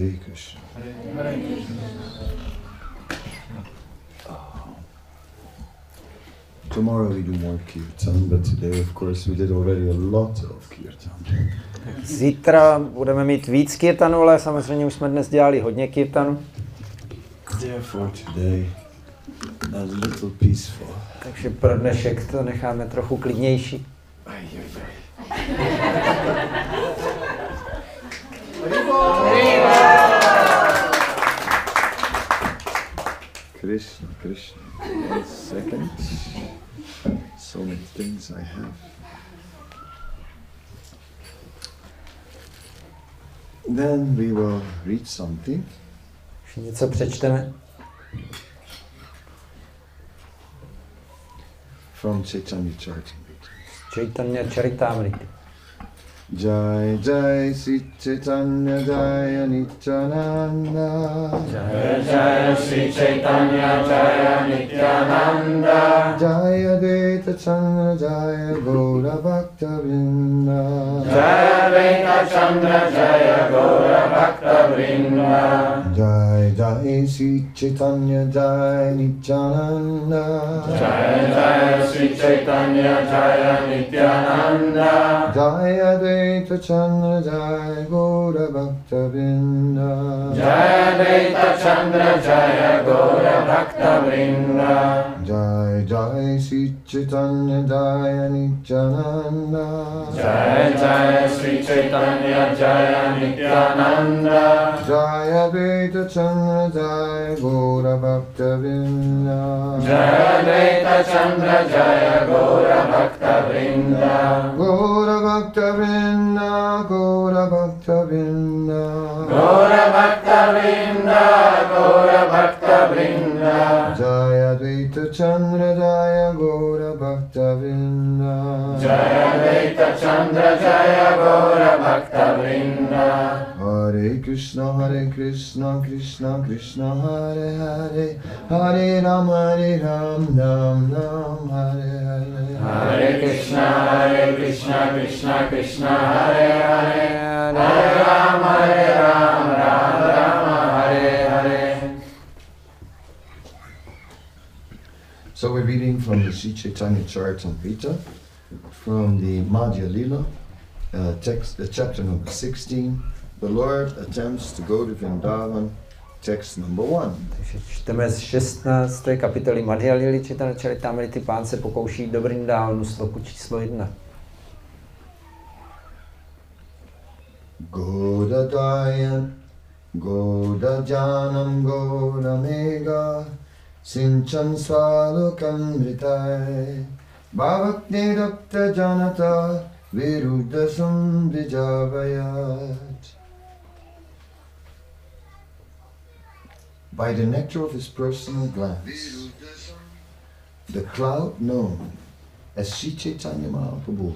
Hare Krishna. Tomorrow we do more kirtan, but today, of course, we did already a lot of kirtan. Zítra budeme mít víc kirtanů, ale samozřejmě už jsme dnes dělali hodně kirtanů. Therefore, today, a little peaceful. Takže pro dnešek to necháme trochu klidnější. Ay, ay, ay. Krishna, Krishna. One second. So many things I have. Then we will read something. Už něco přečteme. from Chaitanya Charitamrita. Chaitanya Charitamrita. Jai Jai Sri Chaitanya Jaya Nityananda Jaya Jaya Sri Chaitanya Jaya Nityananda Jaya Dvaita Chandra Jaya Gaura भक्तवृन्द। जय वेङ्कचन्द्र जय गौर जय जय श्री चैतन्य जय नित्यानन्द। जय जय श्री चैतन्य जय नित्यानन्द जय जय गौर भक्तवृन्द जय द्वैत जय गौर Jai Jai Sri Chaitanya Jai Nityananda. Jai Jai Sri Chaitanya Jai Nityananda. Jai Advaita Chandra Jaya Gora Bhaktavinda Jaya Advaita Chandra Jai Gora Bhaktavinda Gora Bhaktavinda Gora Bhaktavinda Gora Bhaktavinda Gora Bhaktavinda Bhakta Vrinda Gaura Bhakta Vrinda Jaya Veda Chandra Jaya Gaura Bhakta Vrinda Jaya Veta Chandra Jaya Gaura Bhakta Vrinda Hare Krishna Hare Krishna Krishna Krishna Hare Hare. Hare Ram Hare Ram Ram Ram Hare Hare. Hare Krishna Hare Krishna Krishna Krishna Hare Hare. Hare Ram Hare Ram Ram Ram So we're reading from the Sri Chaitanya Charitamrita, from the Madhya Lila, uh, text, uh, chapter number 16. The Lord attempts to go to Vrindavan, text number 1. Takže čteme z 16. kapitoly Madhya Lily Chaitanya Charitamrity. Pán se pokouší do Vrindávanu sloku číslo 1. Godadaya, Godajanam Godamega, By the nectar of his personal glance, the cloud known as Sri Chaitanya Mahaprabhu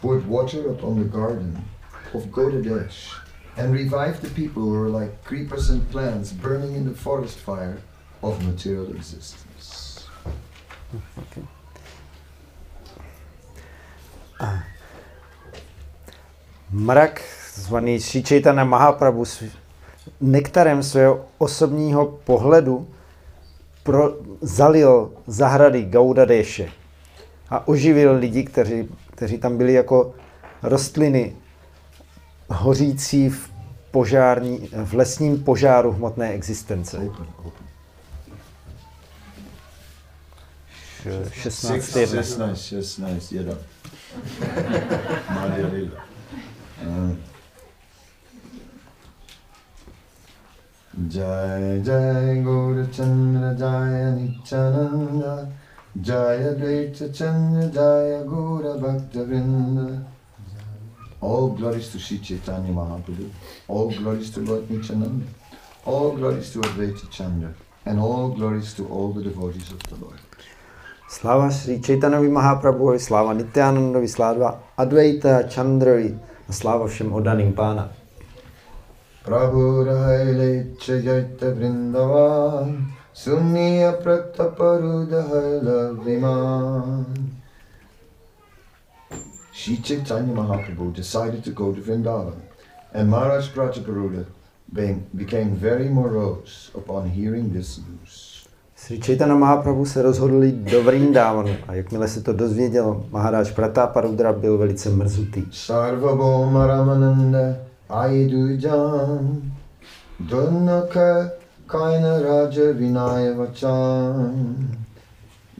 poured water upon the garden of Godadesh and revived the people who were like creepers and plants burning in the forest fire of material existence. Mrak, zvaný Sri Chaitanya Mahaprabhu, s nektarem svého osobního pohledu pro, zalil zahrady Gaudadeše a oživil lidi, kteří, kteří tam byli jako rostliny hořící v, požární, v lesním požáru hmotné existence. Open, open. Š- 16. Six, jedna. yes, nice, yes, nice, yeah. Madhya Lila. Jai Jai Gaura Chandra Jaya Nityananda Jaya Dvaita Chandra Jaya Gaura Bhakta All glories to Sri Chaitanya Mahaprabhu All glories to Lord Nityananda All glories to Advaita Chandra And all glories to all the devotees of the Lord Sláva Sri Chaitanovi Mahaprabhuovi, sláva Nityanandovi, sláva Advaita Chandrovi a sláva všem oddaným pána. Prabhu Rahaile Chayaita Vrindavan Sunniya Prataparudahila Viman Shri Chaitanya Mahaprabhu decided to go to Vrindavan and Maharaj Prataparuda became very morose upon hearing this news. Sri Chaitanya Mahaprabhu se rozhodl jít do Vrindavanu a jakmile se to dozvěděl, Maharaj Prataparudra byl velice mrzutý. Sarvabhauma Ramananda Aidujan Dhanaka Kaina Raja Vinaya Vachan.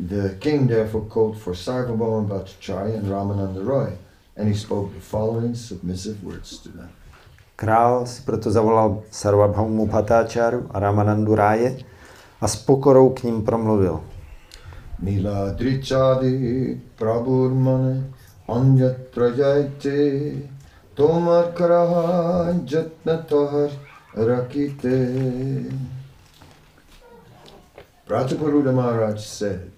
The king therefore called for Sarvabhauma Bhattacharya and Ramananda Roy, and he spoke the following submissive words to them. Král si proto zavolal Sarvabhaumu Bhattacharya a Ramanandu Ráje a s pokorou k ním promluvil. Nila Drichadi Prabhurmane Anjatra Jaite Tomar Karaha Jatna Tohar Rakite Prataparuda Maharaj said,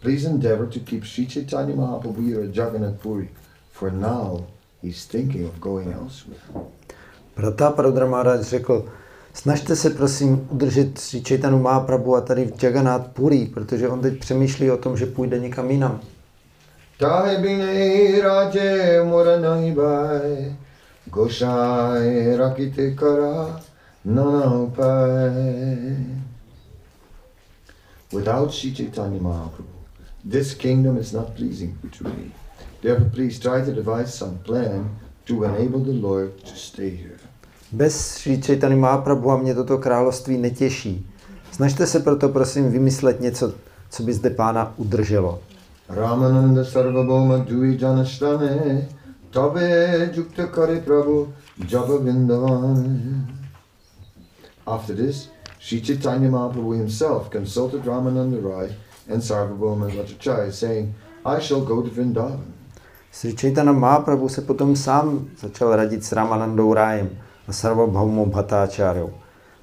Please endeavor to keep Sri Chaitanya Mahaprabhu here at Jagannath Puri, for now he's thinking of going elsewhere. Prataparudra Maharaj řekl, snažte se prosím udržet Sri Chaitanya Mahaprabhu a tady v Jagannath Puri, protože on teď přemýšlí o tom, že půjde někam jinam. Tahe bine raje moranai bai Goshai rakite kara Without Sri Chaitanya Mahaprabhu, this kingdom is not pleasing to me. Therefore, please try to devise some plan to enable the Lord to stay here. Bez Sri Chaitanya Mahaprabhu a mě toto království netěší. Snažte se proto prosím vymyslet něco, co by zde pána udrželo. Ramananda Sarvabhauma Dui Janashtane Tabe Jukta Kare Prabhu Jaba Vindavan. After this, Sri Chaitanya Mahaprabhu himself consulted Ramananda Rai and Sarvabhauma Bhattacharya, saying, I shall go to Vrindavan. Sri Chaitanya Mahaprabhu se potom sám začal radit s Ramanandou Rájem a Sarvabhaumou Bhattacharjou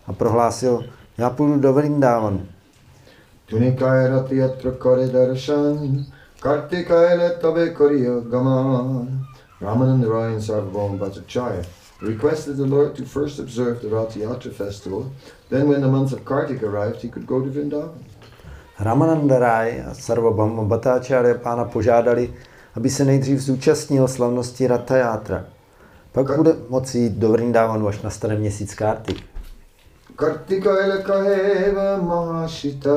a prohlásil, já půjdu do Vrindávanu. Tunikaya Ratiyatra Kare Darshan Kartikaya Tabe Kariya Gaman. Ramananda Rai and Sarvabhauma Bhattacharya requested the Lord to first observe the Ratiyatra festival, then when the month of Kartik arrived, he could go to Vrindavan. Ramananda Ráj a Sarvabhauma Bhattacharya pána požádali, aby se nejdřív zúčastnil slavnosti Ratayatra. Pak bude moci jít do Vrindávanu, až nastane měsíc Kartik. Kartikaya Kaheva Mahashita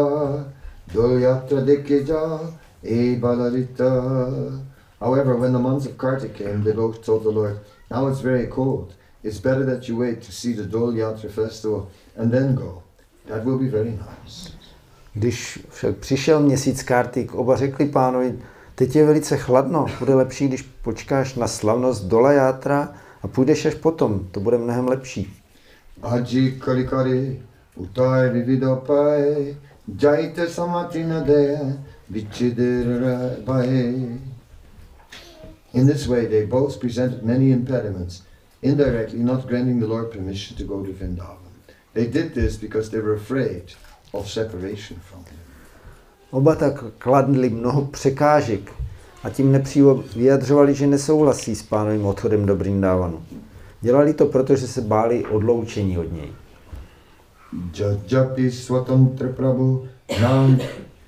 Dolyatra Dikija E Balarita. However, when the months of Kartik came, they both told the Lord, Now it's very cold. It's better that you wait to see the Dol Yatra festival and then go. That will be very nice. Když však přišel měsíc Kartik, oba řekli pánovi, teď je velice chladno, bude lepší, když počkáš na slavnost Dola Játra a půjdeš až potom, to bude mnohem lepší. Aji Kalikari Utai Vividopai Jaita Samatina Dea Vichidira Bai. In this way, they both presented many impediments, indirectly not granting the Lord permission to go to Vrindavan. They did this because they were afraid of separation from him. Oba tak kladli mnoho překážek a tím nepřímo vyjadřovali, že nesouhlasí s pánovým odchodem do Brindávanu. Dělali to, protože se báli odloučení od něj. Jajapi Prabhu Nam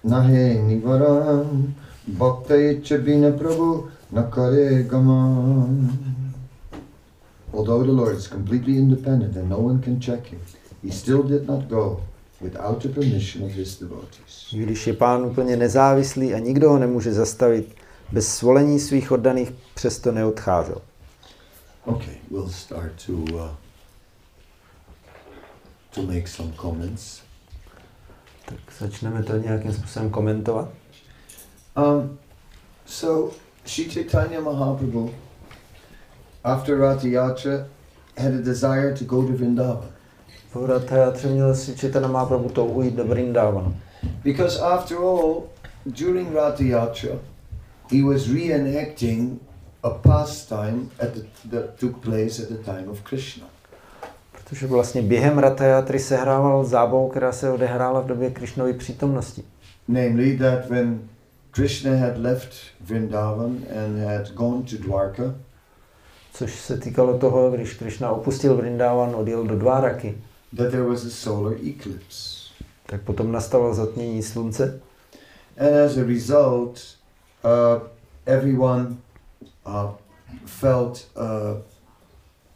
Nahe Nivaram Bhakta Chabina Prabhu Nakare Gaman. Although the Lord is completely independent and no one can check him, he still did not go without the permission of his devotees. Když je pán úplně nezávislý a nikdo ho nemůže zastavit, bez svolení svých oddaných přesto neodcházel. Okay, we'll start to uh, to make some comments. Tak začneme to nějakým způsobem komentovat. Um, so Sri Chaitanya Mahaprabhu, after Rati Yatra, had a desire to go to Vrindavan Po Ratayatře měl si Chaitanya Mahaprabhu touhu jít do Vrindávanu. because, after all, during Rati Yatra, he was reenacting a pastime at the, that took place at the time of Krishna. Protože vlastně během Ratayatry sehrával zábavu, která se odehrála v době Krišnovy přítomnosti. Namely, that when Krishna had left Vrindavan and had gone to Dwarka, Což se týkalo toho, když Krišna opustil Vrindávan, odjel do Dváraky, that there was a solar eclipse. tak potom nastalo zatmění slunce And as a result, everyone uh, felt uh,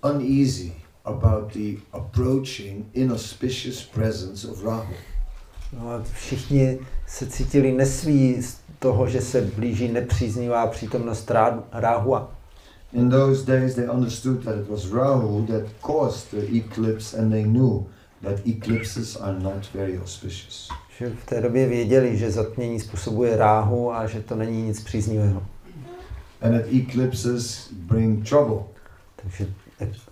uneasy about the approaching inauspicious presence of Rahu. No a všichni se cítili nesví z toho, že se blíží nepříznivá přítomnost Ráhua. In those days, they understood that it was Rahu that caused the eclipse, and they knew that eclipses are not very auspicious. Že v té době věděli, že zatmění způsobuje ráhu a že to není nic příznivého. And that eclipses bring trouble. Takže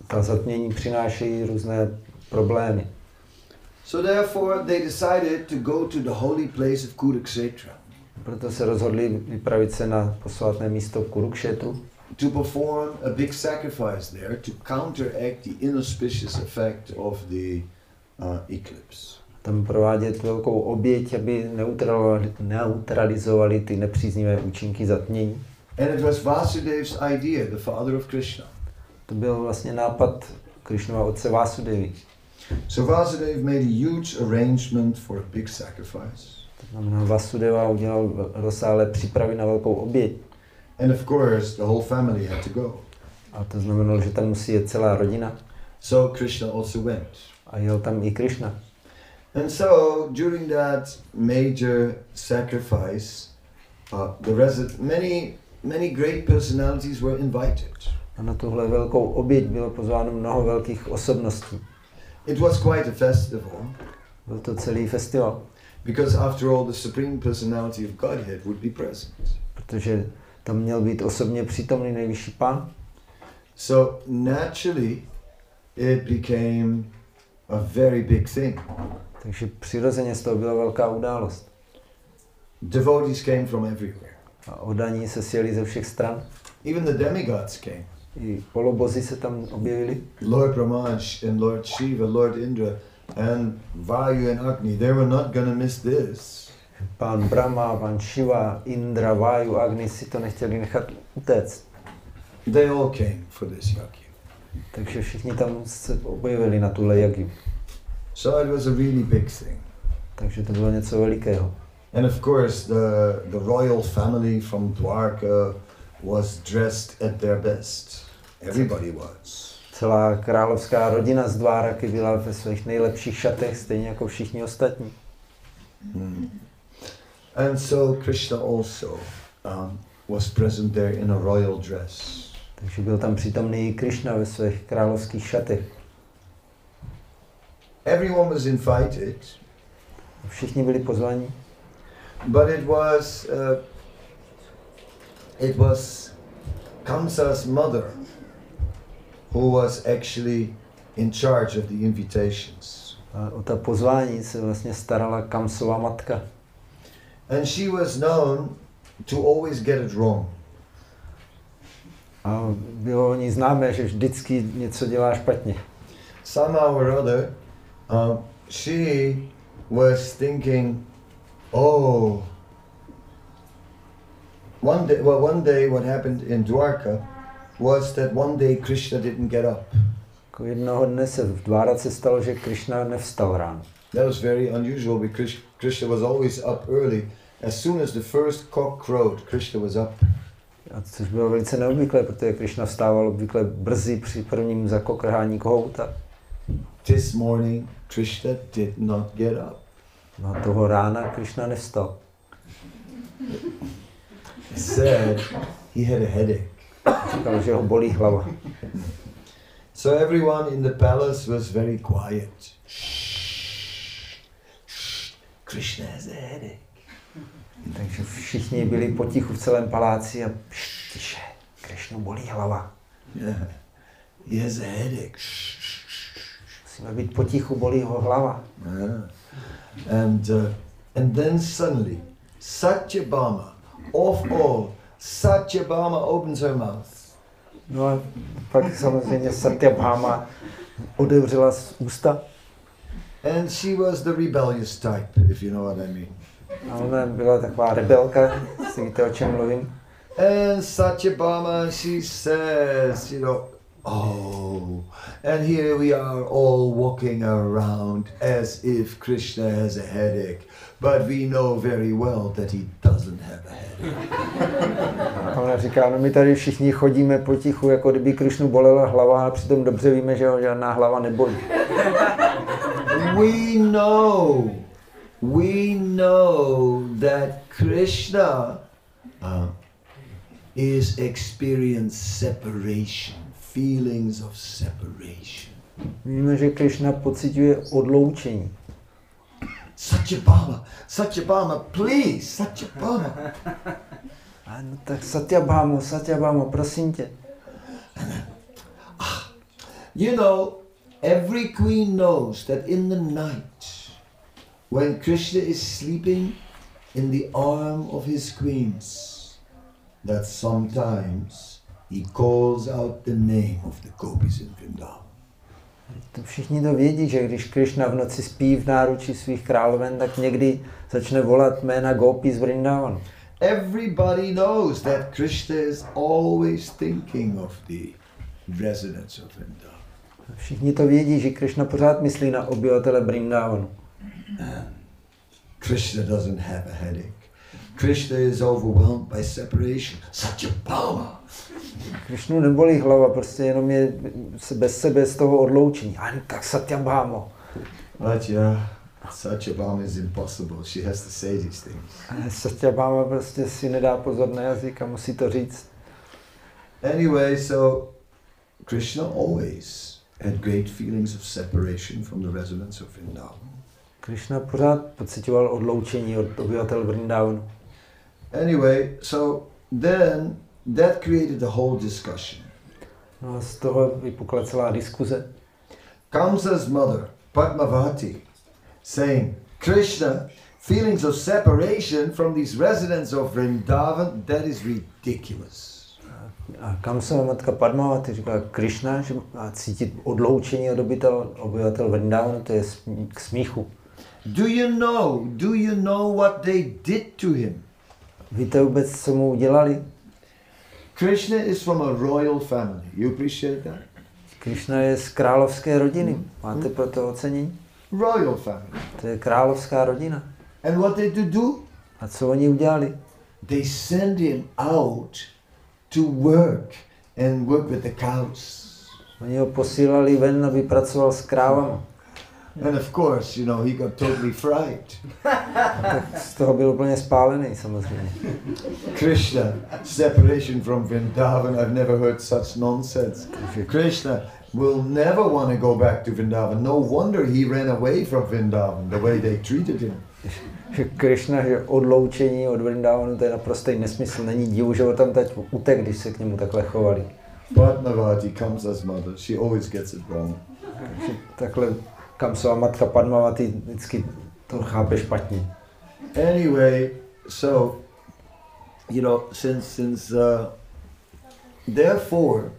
ta zatmění přináší různé problémy. So therefore, they decided to go to the holy place of Kurukshetra Proto se rozhodli vypravit se na posvátné místo Kurukšetru, to perform a big sacrifice there to counteract the inauspicious effect of the eclipse. tam provádět velkou oběť, aby neutralizovali, ty nepříznivé účinky zatmění. And it was Vasudev's idea, the father of Krishna. To byl vlastně nápad Krišnova otce Vásudevy. So Vasudev made a huge arrangement for a big sacrifice. To znamená, Vasudeva udělal rozsáhlé přípravy na velkou oběť. And of course, the whole family had to go. A to znamenalo, že tam musí jet celá rodina. So Krishna also went. A jel tam i Krišna. And so during that major sacrifice, uh, the resi- many many great personalities were invited. A na tuhle velkou oběť bylo pozváno mnoho velkých osobností. It was quite a festival Byl to celý festival, because after all, the supreme personality of Godhead would be present. protože tam měl být osobně přítomný nejvyšší pán. So naturally, it became a very big thing. Takže přirozeně z toho byla velká událost. Devotees came from everywhere. A odaní se sjeli ze všech stran. Even the demigods came. I polobozy se tam objevili. Lord Brahma and Lord Shiva, Lord Indra, and Vayu and Agni, they were not going to miss this. Pán Brahma, pán Shiva, Indra, Vayu, Agni si to nechtěli nechat utéct. They all came for this yajna. Takže všichni tam se objevili na tuhle jagi. So it was a really big thing. Takže to bylo něco velikého. And of course, the, the royal family from Dwarka was dressed at their best. Everybody was. Celá královská rodina z Dváraky byla ve svých nejlepších šatech, stejně jako všichni ostatní. Hmm. And so Krishna also um, was present there in a royal dress. Takže byl tam přítomný i Krišna ve svých královských šatech. Everyone was invited, Všichni byli pozvaní, but it was uh, it was Kamsa's mother who was actually in charge of the invitations. a o ta pozvání se vlastně starala Kamsova matka. And she was known to always get it wrong. A bylo o ní známé, že vždycky něco dělá špatně. Somehow or other, uh, she was thinking, oh, one day, well, one day what happened in Dwarka was that one day Krishna didn't get up. Jako jednoho dne se v Dvárace stalo, že Krišna nevstal ráno. That was very unusual because Krishna was always up early. As soon as the first cock crowed, Krishna was up. A což bylo velice neobvyklé, protože Krišna vstával obvykle brzy při prvním zakokrhání kohouta. This morning, Krishna did not get up. No toho rána Krišna nevstal. He said he had a headache. Říkal, že ho bolí hlava. So everyone in the palace was very quiet. Krishna has a headache. Takže všichni byli potichu v celém paláci a pš, tiše, Krišnu bolí hlava. A headache. Musíme být potichu, bolí ho hlava. Yeah. And uh, and then suddenly, Satyabhama, of all, Satyabhama opens her mouth. No a pak samozřejmě Satyabhama otevřela z ústa And she was the rebellious type, if you know what I mean. A ona byla taková rebelka, si víte, o čem mluvím. And Satyabhama, she says, you know, Oh, and here we are all walking around as if Krishna has a headache, but we know very well that he doesn't have a headache. A ona říká, no my tady všichni chodíme potichu, jako kdyby Krišnu bolela hlava, a přitom dobře víme, že ho žádná hlava nebolí. we know, we know that Krishna uh, is experience separation, feelings of separation. Víme, že Krišna pociťuje odloučení. Satyabhama, Satyabhama, please, Satyabhama. A no tak Satyabhamo, Satyabhamo, prosím tě. You know, every queen knows that in the night, when Krishna is sleeping in the arm of his queens, that sometimes he calls out the name of the gopis in Vrindavan. To všichni to vědí, že když Krišna v noci spí v náručí svých královen, tak někdy začne volat jména Gopi z Vrindavanu. Everybody knows that Krishna is always thinking of the residents of Vrindavan. Všichni to vědí, že Krišna pořád myslí na obyvatele Brindavanu. Krishna doesn't have a headache. Krishna is overwhelmed by separation. Satyabhama. Krišnu nebolí hlava, prostě jenom je bez sebe z toho odloučení. A tak Satyabhamo. But yeah, Satyabhama is impossible. She has to say these things. A Satyabhama prostě si nedá pozor na jazyk a musí to říct. Anyway, so Krishna always had great feelings of separation from the residents of Vrindavan. Krišna pořád pocitoval odloučení od obyvatel Vrindavanu. Anyway, so then that created a whole discussion. No a z toho vypukla celá diskuze. Kamsa's mother, Padmavati, saying, Krishna, feelings of separation from these residents of Vrindavan, that is ridiculous. A Kamsova matka Padmavati říkala, Krišna, že má cítit odloučení od obyvatel, obyvatel Vrindavanu, to je k smíchu. Do you know, do you know what they did to him? Víte vůbec, co mu udělali? Krishna is from a royal family. You appreciate that? Krišna je z královské rodiny. Máte pro to ocenění? Royal family. To je královská rodina. And what they do do? A co oni udělali? They send him out to work and work with the cows. Oni ho posílali ven, aby pracoval s krávama. And of course, you know, he got totally fried. Tak z toho byl úplně spálený samozřejmě. Krishna, separation from Vrindavan, I've never heard such nonsense. Krishna will never want to go back to Vrindavan. No wonder he ran away from Vrindavan, the way they treated him. Že Krišna, že odloučení od Vrindavanu, to je naprostý nesmysl. Není divu, že ho tam teď utek, když se k němu takhle chovali. Padmavati comes as mother. She always gets it wrong. Že Kamsova matka Padmavati vždycky to chápe špatně. Anyway, so, you know, since, since, uh, therefore,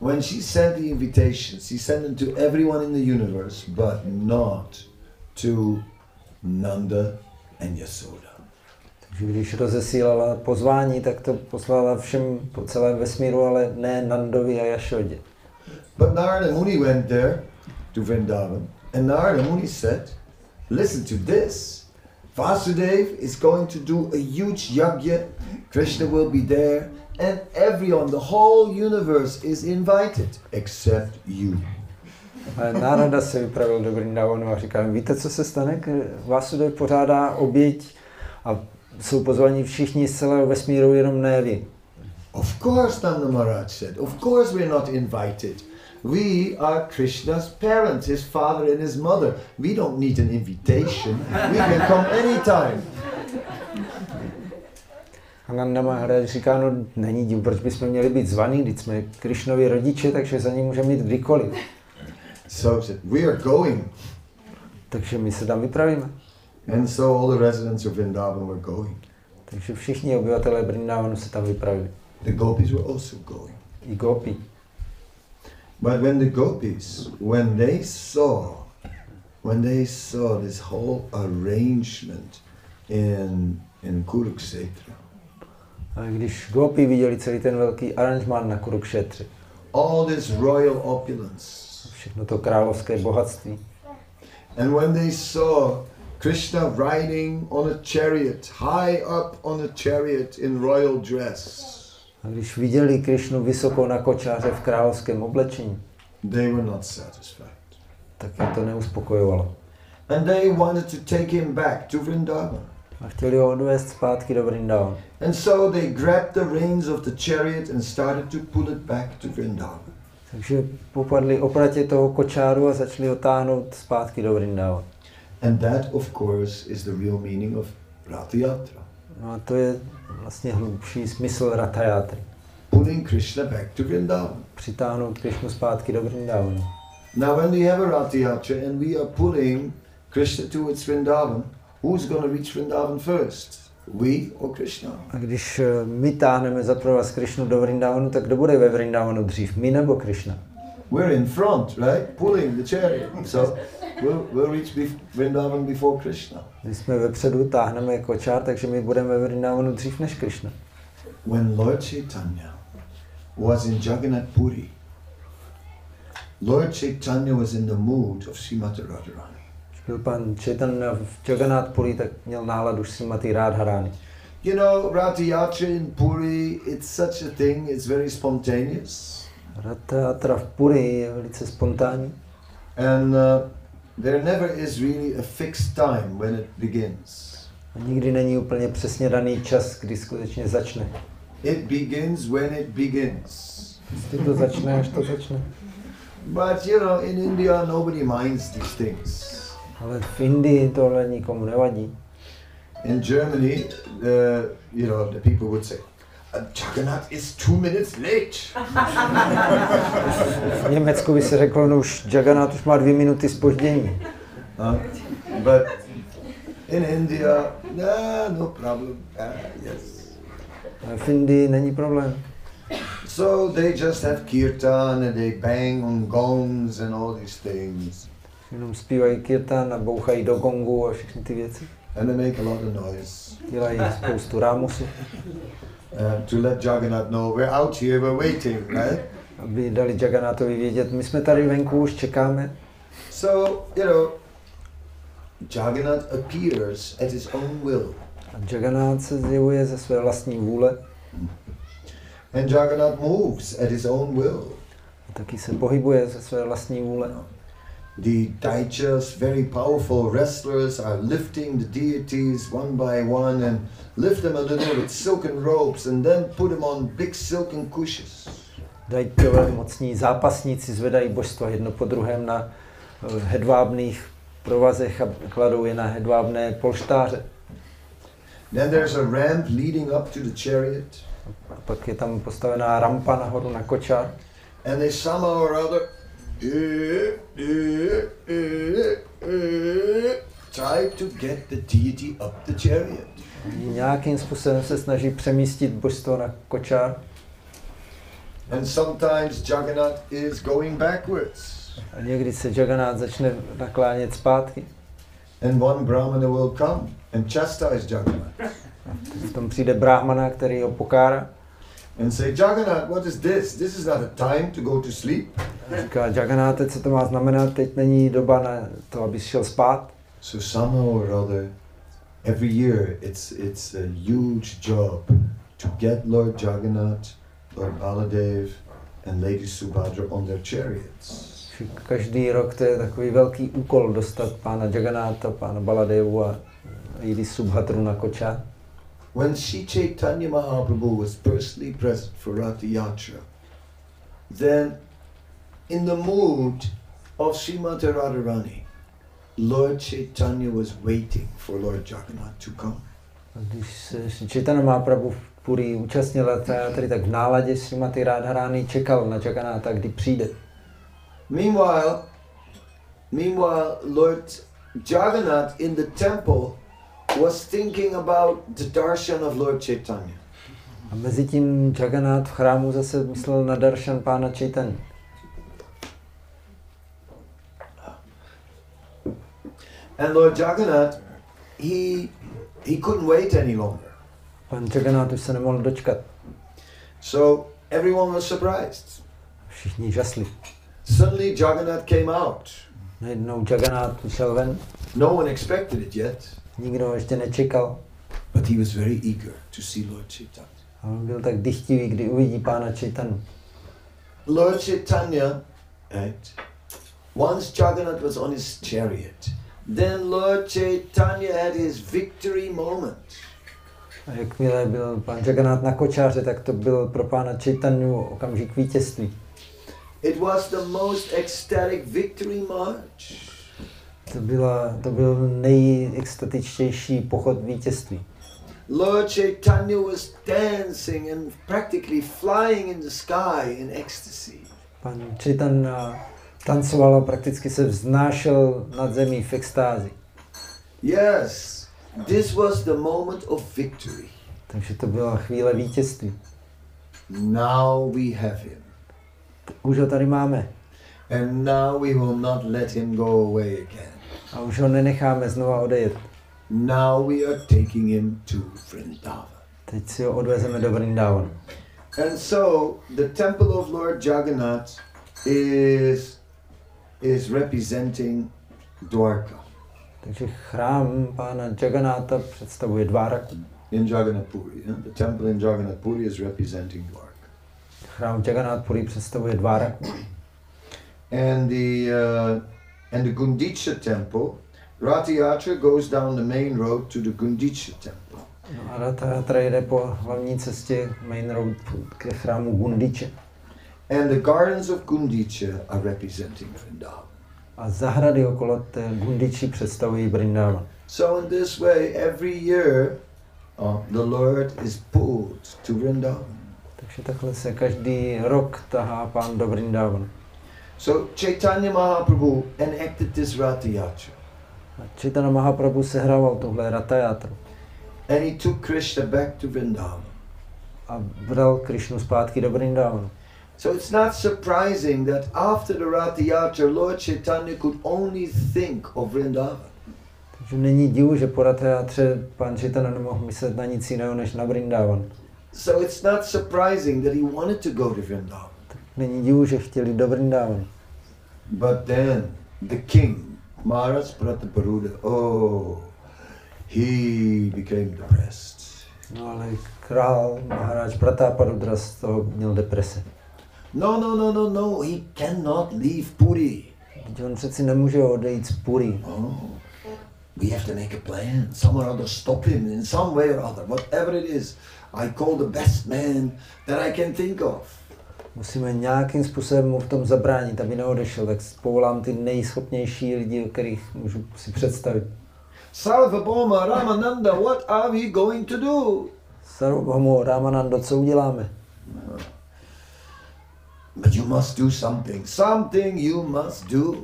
when she sent the invitations, she sent them to everyone in the universe, but not to Nanda and Yasoda. Takže když rozesílala pozvání, tak to poslala všem po celém vesmíru, ale ne Nandovi a Jašodě. But Narada Muni went there to Vrindavan, and Narada Muni said, Listen to this. Vasudev is going to do a huge yagya. Krishna will be there, and everyone, the whole universe is invited except you. A Nárada se vypravil do Vrindavanu a říkal, víte, co se stane? Vasudev pořádá oběť a jsou pozvaní všichni z celého vesmíru, jenom ne vy. Of course, Nanda Maharaj said, Of course, we're not invited. We are Krishna's parents, his father and his mother. We don't need an invitation. We can come anytime. A Nanda Maharaj říká, no není div, proč bychom měli být zvaní, když jsme Krišnovi rodiče, takže za ní můžeme jít kdykoliv. So We are going. Takže my se tam vypravíme. And so all the residents of Vrindavan were going. Takže všichni obyvatelé Brindavanu se tam vypravili. The gopis were also going. I Gopi. But when the gopis, when they saw, when they saw this whole arrangement in in Kurukshetra, A když Gopi viděli celý ten velký aranžmán na Kurukšetři, all this royal opulence. všechno to královské bohatství. And when they saw Krishna riding on a chariot, high up on a chariot in royal dress, A když viděli Krišnu vysoko na kočáře v královském oblečení, they were not satisfied. tak je to neuspokojovalo. And they wanted to take him back to Vrindavan. A chtěli ho odvést zpátky do Vrindavan. And so they grabbed the reins of the chariot and started to pull it back to Vrindavan. Takže popadli opratě toho kočáru a začali ho táhnout zpátky do Vrindavan. And that, of course, is the real meaning of Ratha Yatra. No a to je vlastně hlubší smysl Rathayatry. Pulling Krishna back to Vrindavan. Přitáhnout Krišnu zpátky do Vrindavanu. Now, when we have a Ratha Yatra and we are pulling Krishna towards Vrindavan, who's going to reach Vrindavan first? We or Krishna? A když eh, my táhneme za provaz Krišnu do Vrindavanu, tak kdo bude ve Vrindavanu dřív? My nebo Krišna? We're in front, right? Pulling the chariot. So we'll, we'll reach Vrindavan before Krishna. My jsme vepředu, táhneme kočár, takže my budeme ve Vrindavanu dřív než Krišna. When Lord Chaitanya was in Jagannath Puri, Lord Chaitanya was in the mood of Srimati Radharani. Byl pan Chaitanya v Jagannath Puri, tak měl náladu Srimati Radharani. You know, Yatra in Puri, it's such a thing, it's very spontaneous. Rathayatra v Puri je velice spontánní And uh, there never is really a fixed time when it begins. a nikdy není úplně přesně daný čas, kdy skutečně začne. It begins when it begins. Jestli to začne, až to začne. But you know, in India, nobody minds these things. Ale v Indii tohle nikomu nevadí. In Germany, uh, you know, the people would say, "Uh, Jagannath is two minutes late. V Německu by se řeklo, no už Jagannath už má dvě minuty spoždění. Uh, but in India, nah, no problem. Uh, yes. V Indii není problém. So they just have kirtan and they bang on gongs and all these things. Jenom zpívají kirtan a bouchají do gongu a všechny ty věci. And they make a lot of noise Dělají spoustu rámusu, uh, to let Jagannath know we're out here, we're waiting, right? aby dali Jagannathovi vědět, my jsme tady venku, už čekáme. So, you know, Jagannath appears at his own will. A Jagannath se zjevuje ze své vlastní vůle And Jagannath moves at his own will. a taky se pohybuje ze své vlastní vůle. The Daijas, very powerful wrestlers, are lifting the deities one by one and lift them a little with silken ropes and then put them on big silken cushions. Dajťové mocní zápasníci zvedají božstva jedno po druhém na eh, hedvábných provazech a kladou je na hedvábné polštáře. Then there's a ramp leading up to the chariot, A pak je tam postavená rampa nahoru na kočár and they somehow or other eh, eh, try to get the deity up the chariot. Nějakým způsobem se snaží přemístit božstvo na kočár And sometimes Jagannath is going backwards. a někdy se Jagannath začne naklánět zpátky. And one Brahmana will come and chastise Jagannath V tom přijde brahmana, který ho pokára. and say, Jagannath, what is this? This is not a time to go to sleep. Říká, Jagannath, co to má znamenat? Teď není doba na to, abys šel spát. So somehow or other, every year it's it's a huge job to get Lord Jagannath, Lord Baladev, and Lady Subhadra on their chariots. Každý rok to je takový velký úkol dostat pána Jagannatha, pána Baladevu a Jidi Subhatru na kočár. When Sri Chaitanya Mahaprabhu was personally present for Ratha Yatra, then in the mood of Srimati Radharani, Lord Chaitanya was waiting for Lord Jagannath to come. Když se Chaitanya Mahaprabhu v Puri účastnil tady tak v náladě Srimati Radharani čekal na Jagannatha, kdy přijde. Meanwhile, meanwhile, Lord Jagannath in the temple was thinking about the darshan of Lord Chaitanya. A mezi tím Jagannath v chrámu zase myslel na darshan pána Chaitanya. And Lord Jagannath, he he couldn't wait any longer. Pan Jagannath už se nemohl dočkat. So everyone was surprised. Všichni žasli. Suddenly Jagannath came out. Najednou Jagannath vyšel ven, No one expected it yet, nikdo ještě nečekal. but he was very eager to see Lord Chaitanya. A on byl tak dychtivý, kdy uvidí pána Chaitanu. Lord Chaitanya, right? Once Jagannath was on his chariot, then Lord Chaitanya had his victory moment. A jakmile byl pán Jagannath na kočáře, tak to byl pro pána Chaitanu okamžik vítězství. It was the most ecstatic victory march. To, byla, to byl nejextatičtější pochod vítězství. Lord Chaitanya was dancing and practically flying in the sky in ecstasy. Pan Chaitanya tancoval a prakticky se vznášel nad zemí v extázi. Yes, this was the moment of victory. Takže to byla chvíle vítězství. Now we have him. Už ho tady máme. And now we will not let him go away again. A už ho nenecháme znova odejet. Now we are taking him to Vrindavan. Teď si ho odvezeme do Vrindavanu. And so the temple of Lord Jagannath is is representing Dwarka Takže chrám pána Jagannatha představuje Dváraku. in Jagannath Puri. yeah? The temple in Jagannath Puri is representing Dwarka. Chrám Jagannath Puri představuje Dváraku. And the uh, and the Gundicha temple, Rati Yatra goes down the main road to the Gundicha temple. No a Ratha Yatra jede po hlavní cestě Main Road ke chrámu Gundiče. And the gardens of Gundicha are representing Vrindavan. A zahrady okolo té Gundiči představují Vrindavan. So in this way, every year, uh, the Lord is pulled to Vrindavan. Takže takhle se každý rok tahá pán do Vrindavanu. So Chaitanya Mahaprabhu enacted this Ratha Yatra. A Chaitanya Mahaprabhu sehrával tohle Ratha Yatru And he took Krishna back to Vrindavan. a bral Krišnu zpátky do Vrindavanu. So it's not surprising that after the Ratha Yatra, Lord Chaitanya could only think of Vrindavan. Takže není divu, že po Ratha Yatře pán Chaitanya nemohl myslet na nic jiného než na Vrindavan. So it's not surprising that he wanted to go to Vrindavan. Není divu, že chtěli do Vrindavanu. But then the king, Maharaj Prataparuda, oh, he became depressed. No ale král Maharaj Prataparudra z toho měl deprese. No, no, no, no, no, he cannot leave Puri. On přeci nemůže odejít z Puri. Oh, we have to make a plan. Someone or other stop him in some way or other, whatever it is. I call the best man that I can think of. Musíme nějakým způsobem mu v tom zabránit, aby neodešel, tak povolám ty nejschopnější lidi, o kterých můžu si představit. Sarvabhauma Ramananda, what are we going to do? Sarvabhaumo, Ramanando, co uděláme? But you must do something. Something you must do.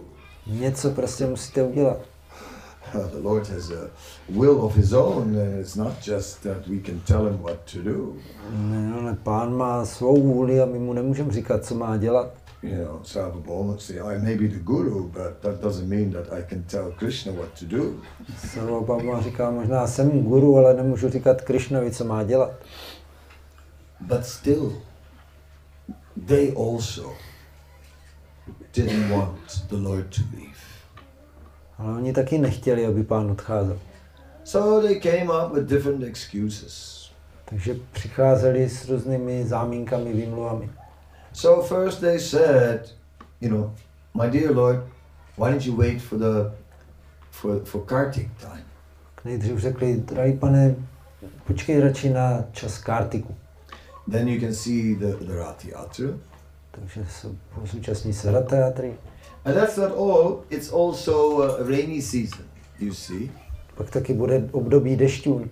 Něco prostě musíte udělat. The Lord has a will of His own, and it's not just that we can tell Him what to do. Ne, ale pán má svou vůli a my mu nemůžeme říkat, co má dělat. You know, Sarvabhauma say, I may be the guru, but that doesn't mean that I can tell Krishna what to do. Sarvabhauma říká, možná jsem guru, ale nemůžu říkat Krišnovi, co má dělat. But still, they also didn't want the Lord to leave. Ale oni taky nechtěli, aby pán odcházel. So they came up with different excuses. Takže přicházeli s různými zámínkami, výmluvami. So first they said, you know, my dear Lord, why don't you wait for the for for Kartik time? Nejdřív řekli, drahý pane, počkej radši na čas Kartiku. Then you can see the, the Rath Yatra. Takže se zúčastní se Ratayatry. And that's not all, it's also a rainy season, you see. Pak taky bude období dešťů.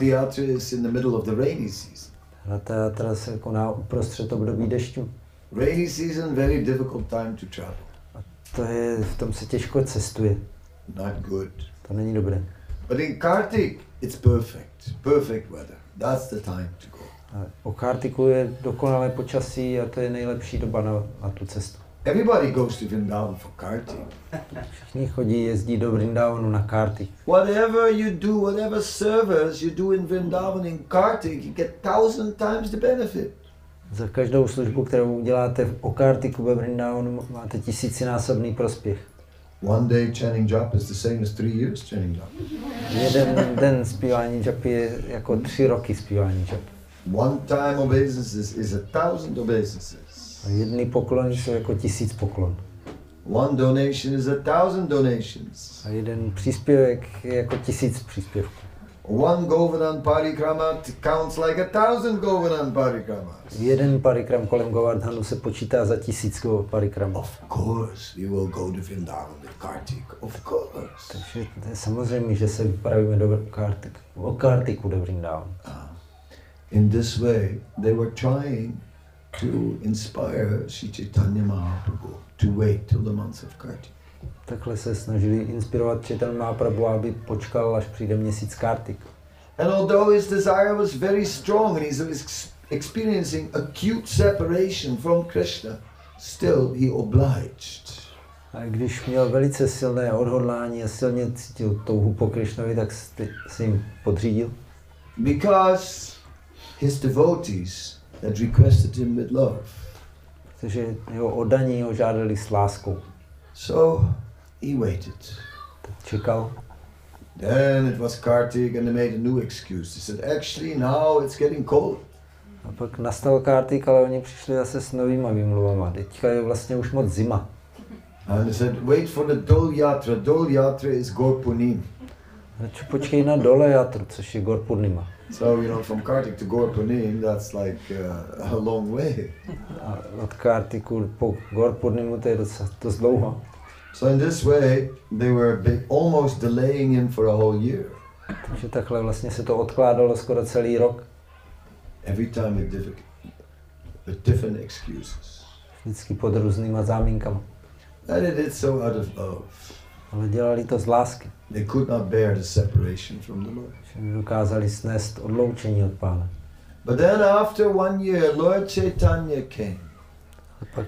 Yatra is in the middle of the rainy season. Ratayatra se koná uprostřed období dešťů. Rainy season, very difficult time to travel. To je, v tom se těžko cestuje. Not good. To není dobré. But in Kartik, it's perfect. Perfect weather. That's the time to go. O Kartiku je dokonalé počasí a to je nejlepší doba na, na tu cestu. Everybody goes to Vrindavan for Kartik. Všichni chodí, jezdí do Vrindavanu na Kartik. Whatever you do, whatever service you do in Vrindavan in Kartik, you get thousand times the benefit. Za každou službu, kterou uděláte v Okartiku ve Vrindavanu, máte tisícinásobný prospěch. One day chanting japa is the same as three years chanting japa. Jeden den zpívání džapy je jako tři roky zpívání džapy. One time obeisance is, is a thousand obeisances. A jedny poklony jsou jako tisíc poklon. One donation is a thousand donations. A jeden příspěvek je jako tisíc příspěvků. One Govardhan parikrama counts like a thousand Govardhan parikramas. Jeden parikram kolem Govardhanu se počítá za tisíc parikramů. Of course, we will go to Vrindavan with Kartik. Of course. Takže to je samozřejmě, že se vypravíme do Kartik, o Kartiku do Vrindavanu. In this way, they were trying to inspire Sri Chaitanya Mahaprabhu to wait till the month of Kartik. Takhle se snažili inspirovat Četan Mahaprabhu, aby počkal, až přijde měsíc Kartik. And although his desire was very strong and he's ex- experiencing acute separation from Krishna, still he obliged. A když měl velice silné odhodlání a silně cítil touhu po Krišnovi, tak si jim podřídil. Because his devotees had requested him with love. Protože jeho oddaní ho žádali s láskou. So he waited. Čekal. Then it was Kartik and they made a new excuse. They said, actually, now it's getting cold. A pak nastal Kartik, ale oni přišli zase s novýma výmluvama. Teďka je vlastně už moc zima. And they said, wait for the Dol Yatra. Dol Yatra is Gorpunim. Radši počkej na dole Jatru, což je Gor Purnima. So, you know, from Kartik to Gorpunim, that's like uh, a long way. A od Kartiku po Gor Purnimu to je docela dost dlouho. So in this way, they were almost delaying him for a whole year. Takže takhle vlastně se to odkládalo skoro celý rok. Every time with different, with different excuses. Vždycky pod různýma záminkama. And they did so out of love. Ale dělali to z lásky. They could not bear the separation from the Lord. Nedokázali snést odloučení od pána. But then after one year, Lord Chaitanya came. A pak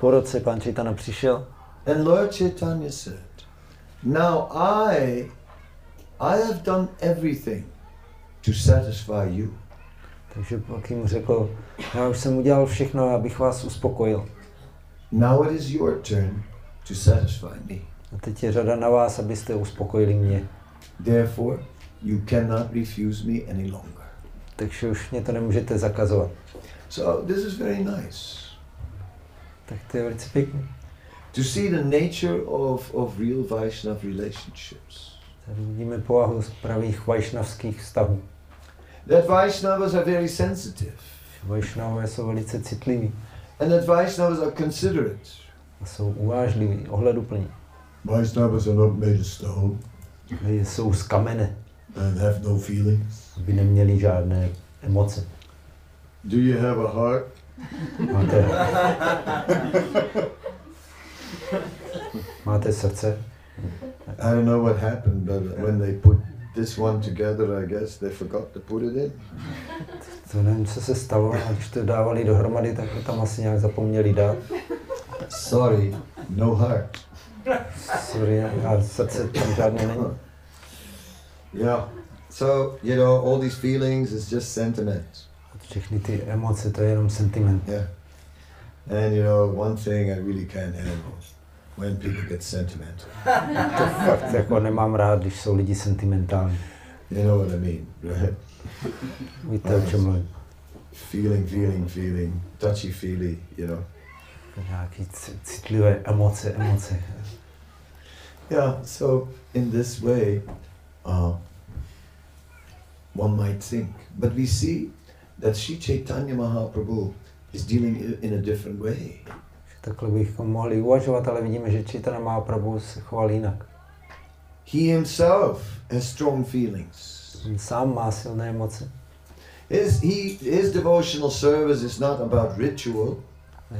po roce pán Čejtana přišel And Lord Chaitanya said, Now I, I have done everything to satisfy you. Takže pak jim řekl, já už jsem udělal všechno, abych vás uspokojil. Now it is your turn to satisfy me. A teď je řada na vás, abyste uspokojili mě. Therefore, you cannot refuse me any longer. Takže už mě to nemůžete zakazovat. So this is very nice Tak to je velice pěkné. to see the nature of, of real Vaishnav relationships. Tady vidíme povahu z pravých vajšnavských vztahů. That Vaishnavas are very sensitive, Vajšnavové jsou velice citliví and that Vaishnavas are considerate. a jsou uvážliví, ohleduplní. Vaishnavas are not made of stone Jsou z kamene, and have no feelings. aby neměli žádné emoce. Do you have a heart? Máte, máte srdce? I don't know what happened, but when they put this one together, I guess they forgot to put it in. To nevím, co se stalo, když to dávali dohromady, tak to tam asi nějak zapomněli dát. Sorry, no heart. Sorry, a srdce tam. Yeah. So, you know, all these feelings is just sentiment. Všechny ty emoce, to je jenom sentiment. Yeah. And you know, one thing I really can't handle when people get sentimental. To fakt jako nemám rád, když jsou lidi sentimentální. You know what I mean, right? Víte, o čem mluvím? Feeling, feeling, feeling, touchy feely, you know. Nějaký c- citlivé emoce, emoce. Yeah, so in this way, uh, one might think. But we see that Sri Chaitanya Mahaprabhu is dealing in a different way. Takhle bychom mohli uvažovat, ale vidíme, že Čitana Mahaprabhu se choval jinak. He himself has strong feelings. On sám má silné emoce. His, he, his devotional service is not about ritual.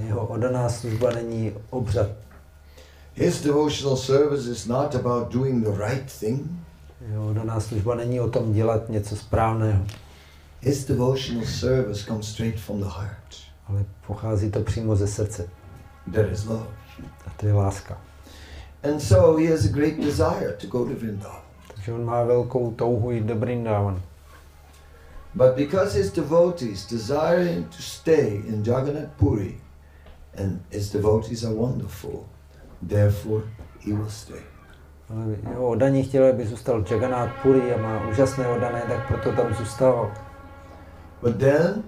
Jeho oddaná služba není obřad. His devotional service is not about doing the right thing. Jeho oddaná služba není o tom dělat něco správného, His devotional service comes straight from the heart. ale pochází to přímo ze srdce. There is love. A to je láska. And so he has a great desire to go to Vrindavan. Takže on má velkou touhu jít do Brindavan. But because his devotees desiring to stay in Jagannath Puri, and his devotees are wonderful, therefore he will stay. Jeho oddaní chtěli, aby zůstal Jagannath Puri a má úžasné oddané, tak proto tam zůstával. But then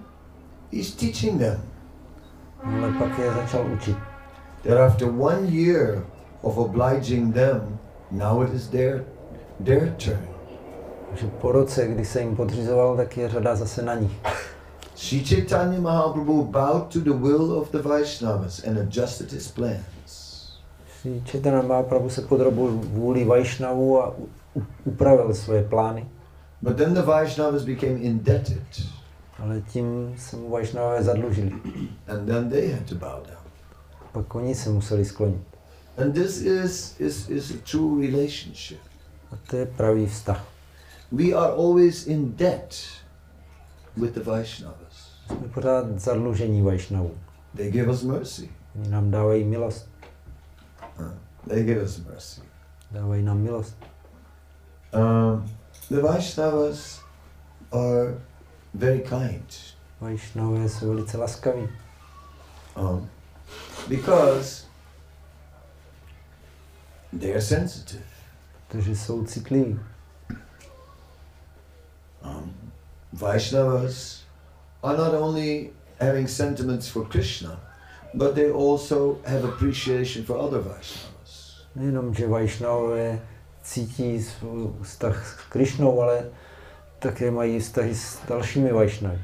he's teaching them Ale pak je začal učit. that after one year of obliging them, now it is their their turn. Že po roce, kdy se jim podřizoval, tak je řada zase na nich. Sri Chaitanya Mahaprabhu bowed to the will of the Vaishnavas and adjusted his plans. Sri Chaitanya Mahaprabhu se podrobil vůli Vaishnavu a upravil svoje plány. But then the Vaishnavas became indebted, Ale tím se mu Vaishnavové zadlužili. and then they had to bow down. Pak oni se museli sklonit. And this is, is, is a true relationship. A to je pravý vztah. We are always in debt with the Vaishnavas. Jsme pořád zadlužení Vaishnavů. They give us mercy. Oni nám dávají milost. They give us mercy. Dávají nám milost. Um, the Vaishnavas are very kind Vaishnavové jsou velice laskaví. um, because they are sensitive. protože jsou citliví. Um, Vaishnavas are not only having sentiments for Krishna, but they also have appreciation for other Vaishnavas. Nejenom, že Vaishnavové cítí vztah s Krišnou, ale také mají vztahy s dalšími Vaishnavy.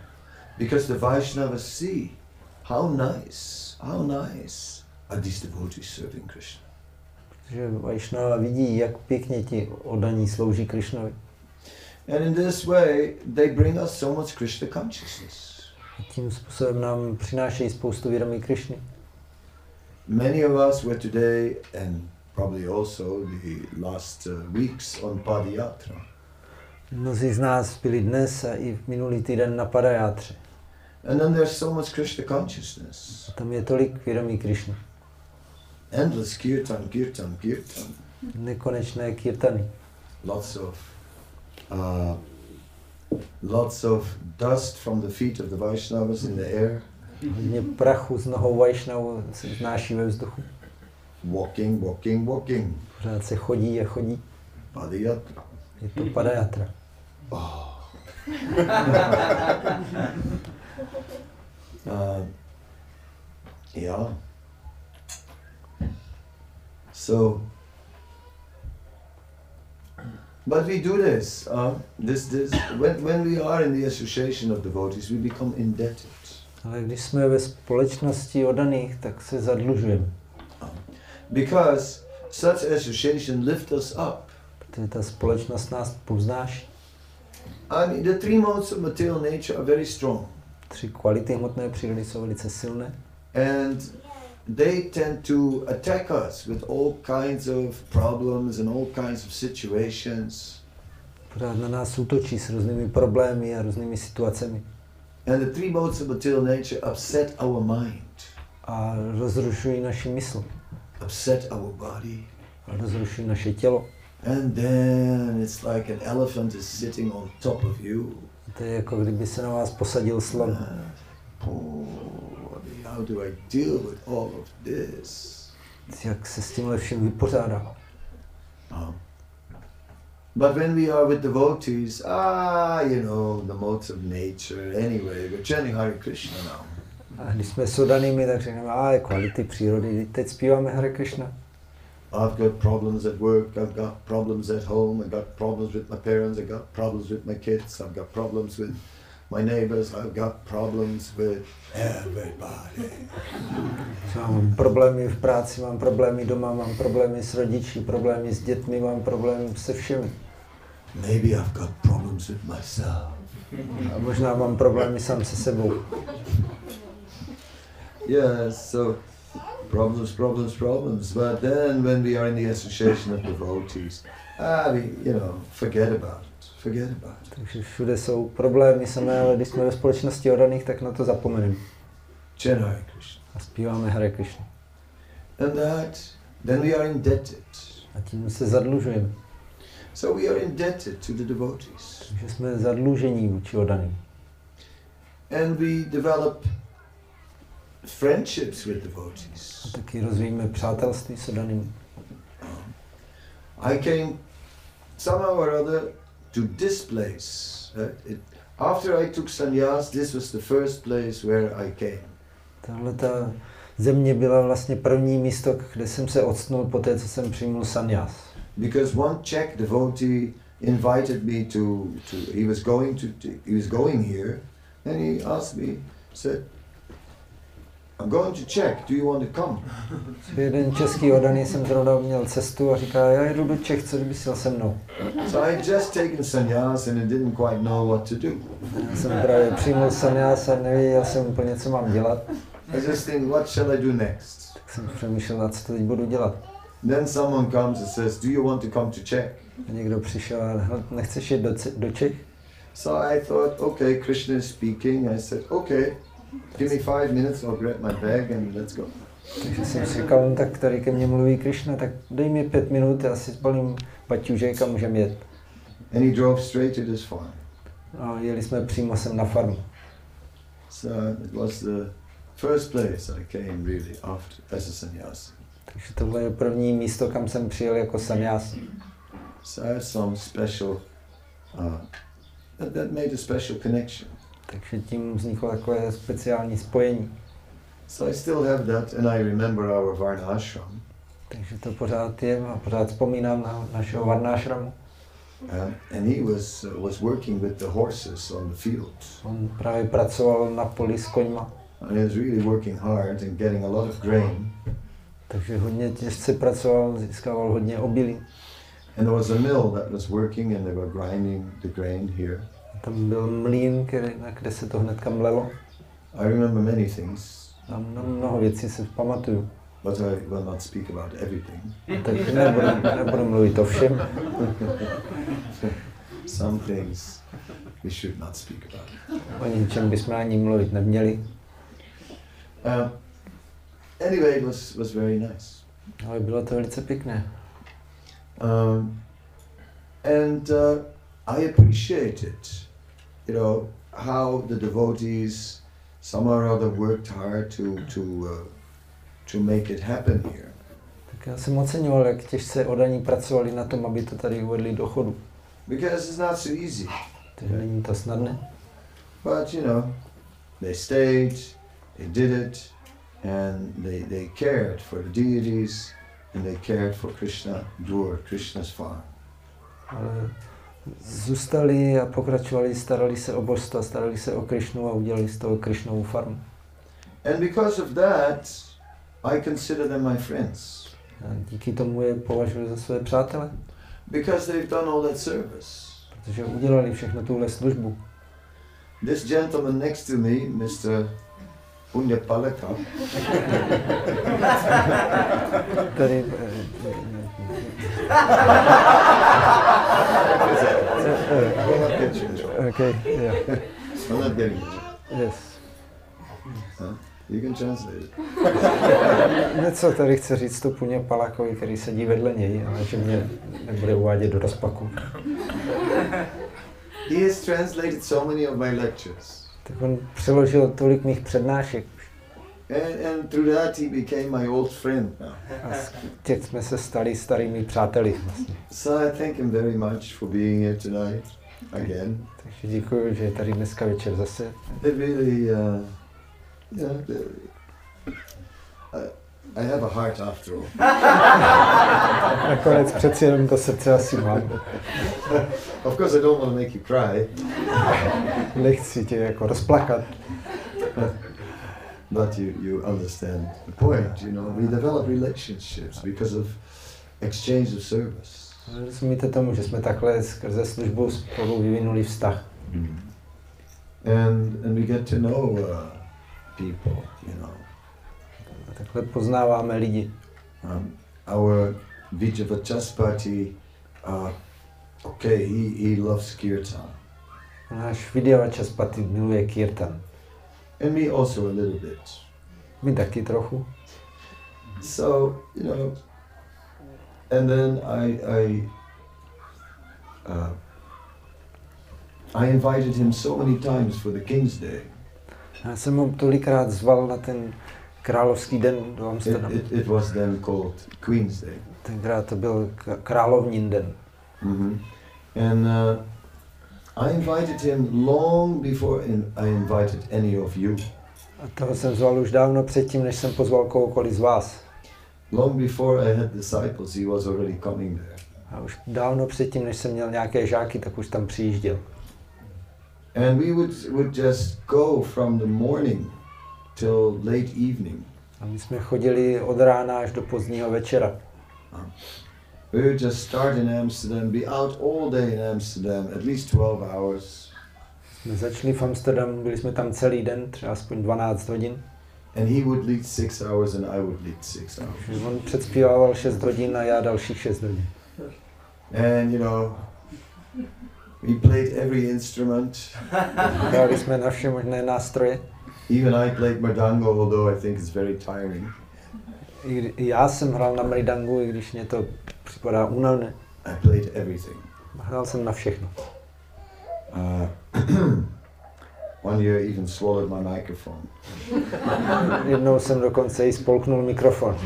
Because the Vaishnavas see how nice, how nice are these devotees serving Krishna. Protože Vaishnava vidí, jak pěkně ti oddaní slouží Krišnovi. And in this way, they bring us so much Krishna consciousness. Tím způsobem nám přinášejí spoustu vědomí Krišny. Many of us were today, and probably also the last uh, weeks, on Padayatra. Mnozí z nás byli dnes a i minulý týden na Padajátře. And then there's so much Krishna consciousness. A tam je tolik vědomí Krišny. Endless kirtan, kirtan, kirtan. Nekonečné kirtany. Lots of, uh, lots of dust from the feet of the Vaishnavas in the air. Hodně prachu z nohou Vaishnavu se znáší ve vzduchu. Walking, walking, walking. Pořád se chodí a chodí. Padayatra. Je to Padajatra. Oh. uh, yeah. So, but we do this. Uh, this, this. When, when we are in the association of devotees, we become indebted. Ale když jsme ve společnosti oddaných, tak se zadlužujeme. Because such association lifts us up. Protože ta společnost nás povznáší. I mean, the three modes of material nature are very strong. Tři kvality hmotné přírody jsou velice silné. And they tend to attack us with all kinds of problems and all kinds of situations. Pořád na nás útočí s různými problémy a různými situacemi. And the three modes of material nature upset our mind, A rozrušují naši mysl. upset our body. A rozrušují naše tělo. And then it's like an elephant is sitting on top of you. To je jako kdyby se na vás posadil slon. Oh, how do I deal with all of this? Jak se s tímhle vším vypořádá. Um, but when we are with devotees, ah, you know, the modes of nature, anyway, we're chanting Hare Krishna now. A když jsme s oddanými, tak řekneme, a kvality přírody. Teď zpíváme Hare Krishna. I've got problems at work, I've got problems at home, I've got problems with my parents, I've got problems with my kids, I've got problems with my neighbors, I've got problems with everybody. Mám problémy v práci, mám problémy doma, mám problémy s rodiči, problémy s dětmi, mám problémy se všemi. Maybe I've got problems with myself. A možná mám problémy sám se sebou. Yes, so problems, problems, problems. But then when we are in the association of devotees, ah, we, you know, forget about it. Forget about it. Takže všude jsou problémy samé, ale když jsme ve společnosti oddaných, tak na to zapomeneme. Chant Hare Krishna. A zpíváme Hare Krishna. And that, then we are indebted. A tím se zadlužujeme. So we are indebted to the devotees. Takže jsme zadlužení vůči oddaným. and we develop friendships with devotees. A taky rozvíjíme přátelství s daným. I came somehow or other to this place. Uh, it, after I took sannyas, this was the first place where I came. Tahle ta země byla vlastně první místo, kde jsem se odstnul po té, co jsem přijmul sannyas. Because one Czech devotee invited me to, to he was going to, to he was going here and he asked me, said, I'm going to Czech, do you want to come? Jeden český odaný jsem zrovna měl cestu a říká, já jedu do Čech, co kdyby jel se mnou. So I just taken sannyas and I didn't quite know what to do. Já jsem právě přijmul sannyas a nevěděl jsem úplně, co mám dělat. I just think, what shall I do next? Tak jsem přemýšlel, na co teď budu dělat. Then someone comes and says, do you want to come to Czech? A někdo přišel a "Hele, nechceš jít do, do Čech? So I thought, okay, Krishna is speaking. I said, okay, give me five minutes, I'll grab my bag and let's go. Takže jsem si říkal, no, tak tady ke mně mluví Krishna, tak dej mi pět minut, já si spalím baťužek a můžeme jet. And he drove straight to this farm. A jeli jsme přímo sem na farmu. So it was the first place I came really after as a sannyasi. Takže tohle je první místo, kam jsem přijel jako sannyas. So I have some special, uh, that, that made a special connection. Takže tím vzniklo takové speciální spojení. So I still have that and I remember our Varna ashram. Takže to pořád je a pořád vzpomínám na našeho Varnášramu. Um, and he was, uh, was working with the horses on the field. On právě pracoval na poli s koňma, And he was really working hard and getting a lot of grain. takže hodně těžce pracoval, získával hodně obilí. And there was a mill that was working and they were grinding the grain here. Tam byl mlín, který, na kde se to hnedka mlelo. I remember many things, A mno- mnoho věcí si pamatuju. but I will not speak about everything. Tak nebudu, nebudu mluvit o všem. Some things we should not speak about. O ničem bychom ani mluvit neměli. Um, anyway, it was, was very nice. Ale bylo to velice pěkné. Um, and uh, I appreciated, you know, how the devotees somehow or other worked hard to, to, uh, to make it happen here. Tak já jsem oceňoval, jak těžce odaní pracovali na tom, aby to tady uvedli do chodu. Because it's not so easy. Takže není to snadné. But, you know, they stayed, they did it, and they, they cared for the deities, and they cared for Krishna, Dur, Krishna's farm. Ale zůstali a pokračovali, starali se o božstva, starali se o Krišnu a udělali z toho Krišnovu farmu. And because of that, I consider them my friends. A díky tomu je považuji za své přátele, Because they've done all that service. protože udělali všechno tuhle službu. This gentleman next to me, Mr. Punya Paleka, Tady, okay, yeah, I'm not getting you. yes. You can translate it. Něco tady chce říct to Puně Palakovi, který sedí vedle něj, ale že mě nebude uvádět do rozpaku. He has translated so many of my lectures. Tak on přeložil tolik mých přednášek And, and through that, he became my old friend now. a těch jsme se stali starými přáteli. Vlastně. So I thank him very much for being here tonight again. Takže děkuji, že je tady dneska večer zase. It really, uh, know, the, I, I have a heart after all. Nakonec přeci jenom to srdce asi mám. Of course, I don't want to make you cry, Nechci tě jako rozplakat. But you, you understand the point. You know, we develop relationships because of exchange of service. Rozumíte tomu, že jsme takhle skrze službu spolu vyvinuli vztah. And, and we get to know uh, people, you know. Takhle poznáváme lidi. Um, our Vijavachaspati, uh, okay, he, he loves kirtan. Náš Vidyavachaspati miluje kirtan. And me also a little bit. My taky trochu. So, you know, and then I, I, uh, I invited him so many times for the King's Day. Já jsem ho tolikrát zval na ten královský den do It, Amsterdamu. it, it was then called Queen's Day. Tenkrát to byl k- královnin den. hmm And uh, I invited him long before in, I invited any of you. A toho jsem zval už dávno předtím, než jsem pozval kohokoliv z vás. Long before I had disciples, he was already coming there. A už dávno předtím, než jsem měl nějaké žáky, tak už tam přijížděl. And we would, would just go from the morning till late evening. A my jsme chodili od rána až do pozdního večera. We would just start in Amsterdam, be out all day in Amsterdam, at least 12 hours. Jsme začali v Amsterdamu, byli jsme tam celý den, třeba aspoň 12 hodin. And he would lead six hours and I would lead six hours. On předspívával 6 hodin a já dalších 6 hodin. And you know, we played every instrument. Hráli jsme na vše možné nástroje. Even I played Mardango, although I think it's very tiring. I já jsem hrál na mridangu, i když mě to připadá únavné. I played everything. Hrál jsem na všechno. Uh, one year even swallowed my microphone. Jednou jsem dokonce i spolknul mikrofon.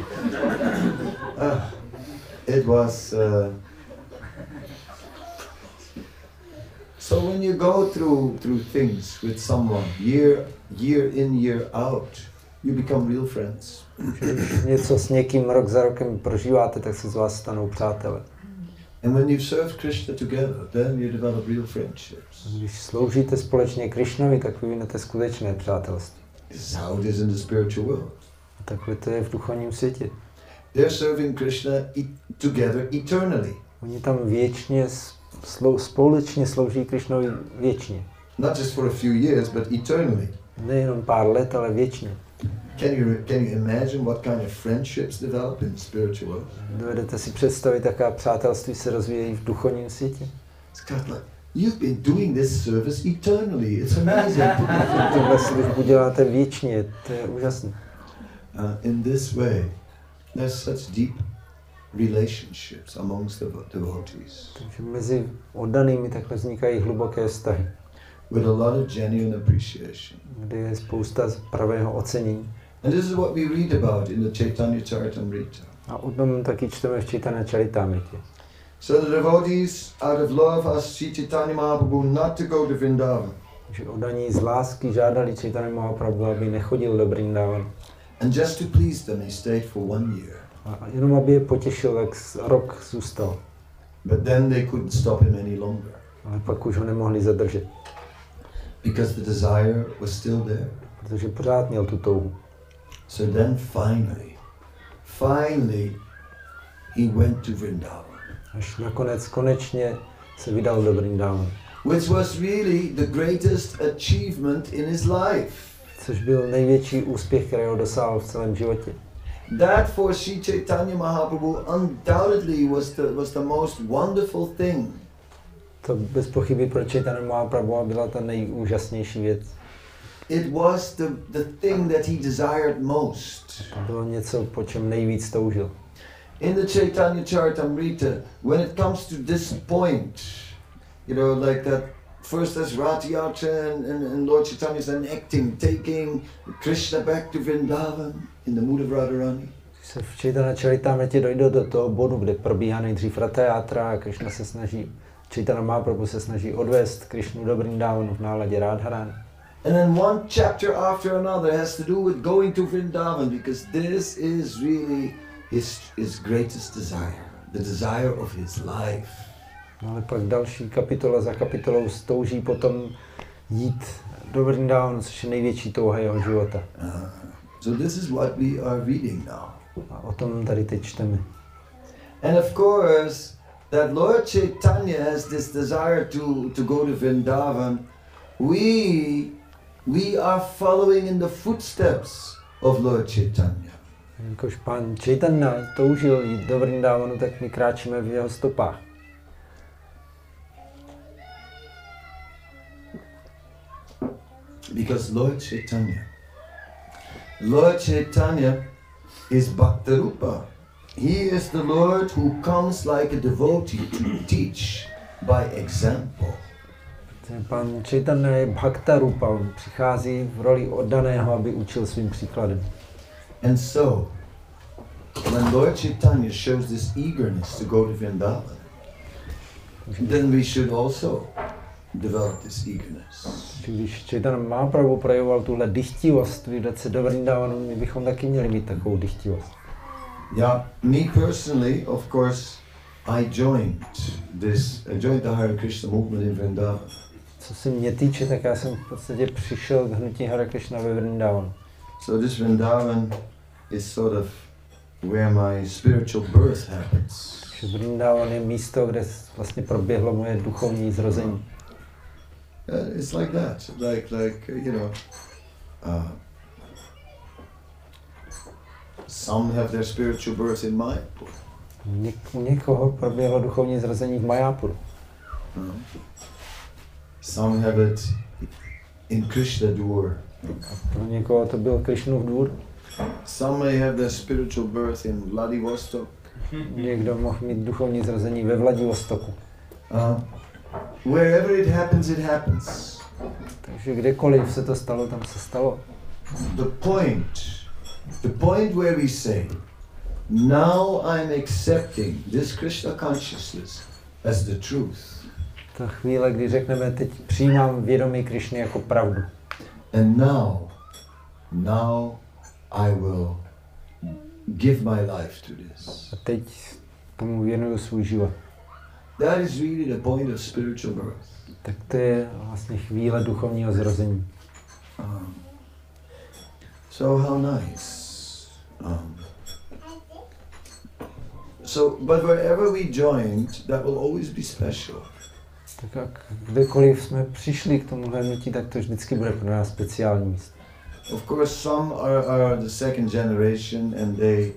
Uh, it was. Uh, so when you go through through things with someone year year in year out, you become real friends. Když něco s někým rok za rokem prožíváte, tak se z vás stanou přátelé. And when you've served Krishna together, then you develop real friendships. Když sloužíte společně Krišnovi, tak vyvinete skutečné přátelství. This is how it is in the spiritual world. A takhle to je v duchovním světě. They're serving Krishna e- together eternally, Oni tam věčně, slou, společně slouží Krišnovi věčně. not just for a few years, but eternally. Nejenom pár let, ale věčně. Can you can you imagine what kind of friendships develop in the spiritual world? Dovedete si představit, jaká přátelství se rozvíjejí v duchovním světě? Like you've been doing this service eternally. It's amazing. Tuhle službu děláte věčně, to je úžasné. uh, in this way, there's such deep relationships amongst the devotees Takže mezi oddanými takhle vznikají hluboké vztahy, with a lot of genuine appreciation. kde je spousta pravého ocenění. And this is what we read about in the Chaitanya Charitamrita. A o tom taky čteme v Čitane Charitamritě. So the devotees, out of love, asked Sri Chaitanya Mahaprabhu not to go to Vrindavan. že oddaní z lásky žádali Chaitanya Mahaprabhu, aby nechodil do Brindavan. And just to please them, he stayed for one year. A jenom aby je potěšil, tak rok zůstal. But then they couldn't stop him any longer Ale pak už ho nemohli zadržet, because the desire was still there. protože pořád měl tu touhu. So then finally, finally, he went to Vrindavan, Až nakonec konečně se vydal do Brindavan, which was really the greatest achievement in his life. což byl největší úspěch, kterého dosáhl v celém životě. That for Sri Chaitanya Mahaprabhu undoubtedly was the, was the most wonderful thing. To bez pochyby pro Chaitanya Mahaprabhu byla ta nejúžasnější věc. It was the, the thing that he desired most. To bylo něco, po čem nejvíc toužil. In the Chaitanya Charitamrita, when it comes to this point, you know, like that first as Ratiyatra and, and, and Lord Chaitanya is enacting, taking Krishna back to Vrindavan in the mood of Radharani. Se v Chaitanya Charitamrtě dojde do toho bodu, kde probíhá nejdřív Ratayatra a Krishna se snaží, Chaitanya Mahaprabhu se snaží odvést Krishnu do Brindavanu v náladě Radharani. And then one chapter after another has to do with going to Vrindavan because this is really his, his greatest desire, the desire of his life. No ale pak další kapitola za kapitolou stouží potom jít do Brindavanu, což je největší touha jeho života. Uh, so this is what we are reading now. A o tom tady teď čteme. And of course, that Lord Chaitanya has this desire to, to go to Vrindavan. We, we are following in the footsteps of Lord Chaitanya. Jakož pán Chaitanya toužil jít do Brindavanu, tak my kráčíme v jeho stopách. Because Lord Chaitanya, Lord Chaitanya is Bhaktarupa. He is the Lord who comes like a devotee to teach by example. Pan Chaitanya je Bhakta Rupa, on přichází v roli oddaného, aby učil svým příkladem. And so, when Lord Chaitanya shows this eagerness to go to Vrindavan, then we should also develop this eagerness. Když Chaitanya má pravou projevoval tuhle dychtivost vydat se do Vrindavanu, my bychom taky měli mít takovou dychtivost. Yeah, me personally, of course, I joined this, I joined the Hare Krishna movement in Vrindavan. Co se mě týče, tak já jsem v podstatě přišel k hnutí Hare Krishna ve Vrindavanu. So this Vrindavan is sort of where my spiritual birth happens. Vrindavan je místo, kde vlastně proběhlo moje duchovní zrození. Uh, it's like that, like like you know. Uh, some have their spiritual birth in Mayapur. Něk, u někoho proběhlo duchovní zrození v Majápuru. uh, Some have it in Krishna Dur. Pro někoho to byl Krishnův dvůr. Some may have their spiritual birth in Vladivostok. Někdo mohl mít duchovní zrození ve Vladivostoku. Uh, wherever it happens, it happens. Takže kdekoliv se to stalo, tam se stalo. The point, the point where we say, now I'm accepting this Krishna consciousness as the truth. Ta chvíle, kdy řekneme, teď přijímám vědomí Krišny jako pravdu. And now, now I will give my life to this. A teď tomu věnuju svůj život. That is really the point of spiritual birth. Tak to je vlastně chvíle duchovního zrození. Um, so how nice. Um, so, but wherever we joined, that will always be special. Tak jak kdekoliv jsme přišli k tomu hnutí, tak to vždycky bude pro nás speciální místo. Of course, some are, are the second generation, and they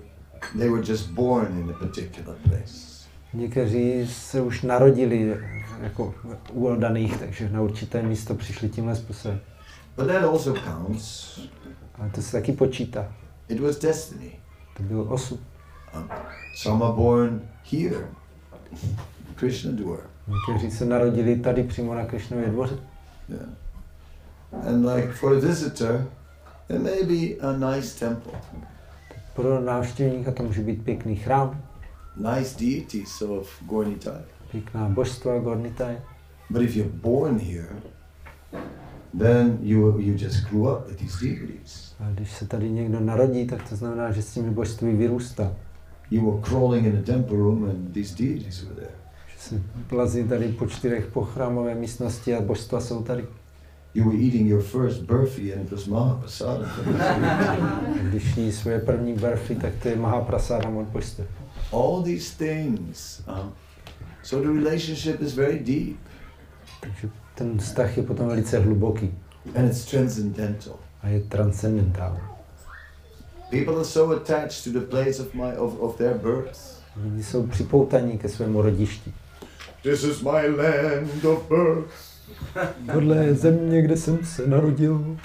they were just born in a particular place. Někteří se už narodili jako u oddaných, takže na určité místo přišli tímhle způsobem. But that also counts. Ale to se taky počítá. It was destiny. To byl osud. Um, some are born here, Krishna Dwar. Někteří se narodili tady přímo na Krišnově dvoře. Yeah. And like for a visitor, it may be a nice temple, Pro návštěvníka to může být pěkný chrám, nice deities of Gornitai. pěkná božstva, gornitaj. But if you're born here, then you you just grew up with these deities. A když se tady někdo narodí, tak to znamená, že s těmi božství vyrůstá. You were crawling in a temple room, and these deities were there. Plazí tady po čtyřech po chrámové místnosti a božstva jsou tady. You were eating your first burfi, and it was Mahaprasada. Když jí svoje první barfy, tak to je Mahaprasádam od božstva. All these things. Um, so the relationship is very deep, Takže ten vztah je potom velice hluboký and it's transcendental. a je transcendentální. People are so attached to the place of my of, of their birth. Lidi jsou připoutaní ke svému rodišti. This is my land of birth. Tohle je země, kde jsem se narodil.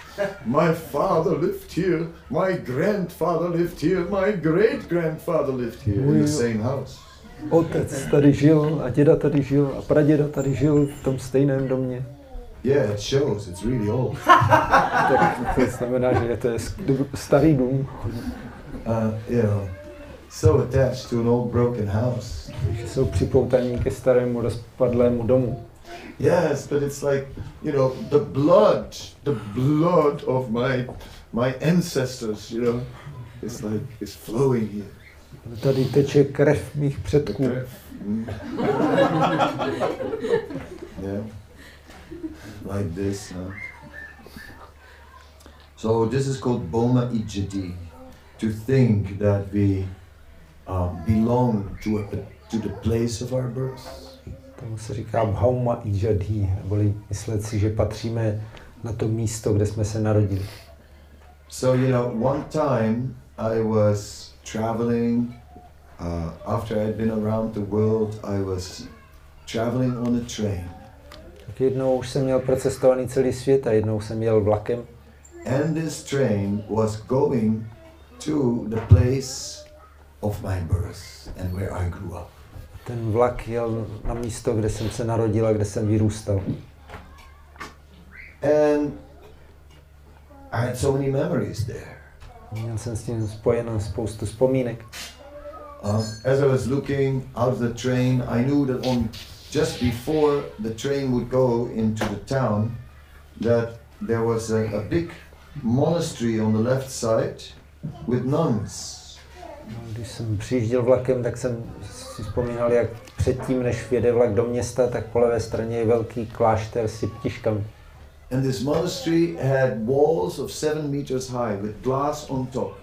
My father lived here. My grandfather lived here. My great grandfather lived here in the same house. Otec tady žil a děda tady žil a praděda tady žil v tom stejném domě. Yeah, it shows. It's really old. Tak to znamená, že to je starý dům, Uh, know, so attached to an old broken house. jsou připoutaní ke starému rozpadlému domu. Yes, but it's like you know the blood, the blood of my my ancestors. You know, it's like it's flowing here. Tady teče krev mých předků. Mm. yeah, like this. Huh? So this is called Boma Ijadi, to think that we um, belong to a, to the place of our birth. Tomu se říká Bhauma Ijadhi, neboli myslet si, že patříme na to místo, kde jsme se narodili. So you know, one time I was traveling. Uh, after I'd been around the world, I was traveling on a train, Tak jednou už jsem měl procestovaný celý svět a jednou jsem jel vlakem and this train was going to the place of my birth and where I grew up. Ten vlak jel na místo, kde jsem se narodil a kde jsem vyrůstal. And I had so many memories there. Měl jsem s tím spojenou spoustu vzpomínek. Um, as I was looking out of the train, I knew that on just before the train would go into the town, that there was a, a big monastery on the left side with nuns. No, když jsem přijížděl vlakem, tak jsem si vzpomínal, jak předtím, než vjede vlak do města, tak po levé straně je velký klášter s jeptiškami. And this monastery had walls of seven meters high with glass on top.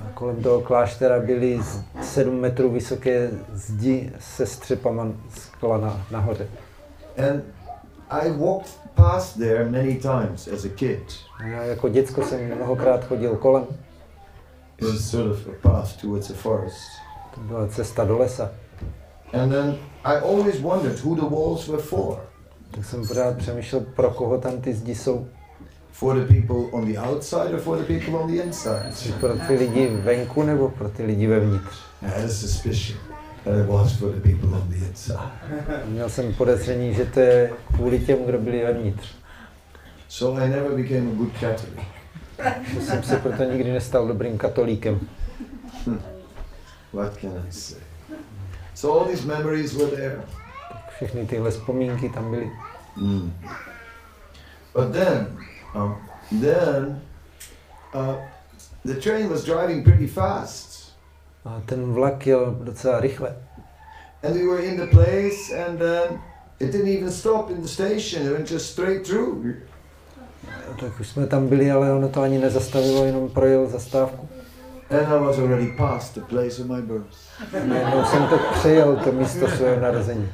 A kolem toho kláštera byly z 7 metrů vysoké zdi se střepama skla na, nahoře. And I walked past there many times as a kid. A já jako děcko jsem mnohokrát chodil kolem. It was sort of a path towards a forest. To byla cesta do lesa. And then I always wondered who the walls were for. Tak jsem pořád přemýšlel, pro koho tam ty zdi jsou. For the people on the outside or for the people on the inside? Pro ty lidi venku nebo pro ty lidi vevnitř. I had a suspicion that it was for the people on the inside. Měl jsem podezření, že to je kvůli těm, kdo byli vevnitř. So I never became a good Catholic. Jsem se proto nikdy nestal dobrým katolíkem. What can I say? So all these memories were there. Tak všechny tyhle vzpomínky tam byly. Mm. But then, um, then uh, the train was driving pretty fast. A ten vlak jel docela rychle. And we were in the place, and then it didn't even stop in the station. It went just straight through. Tak už jsme tam byli, ale ono to ani nezastavilo, jenom projel zastávku. And I was already past the place of my birth. Najednou jsem to přejel, to místo svého narození.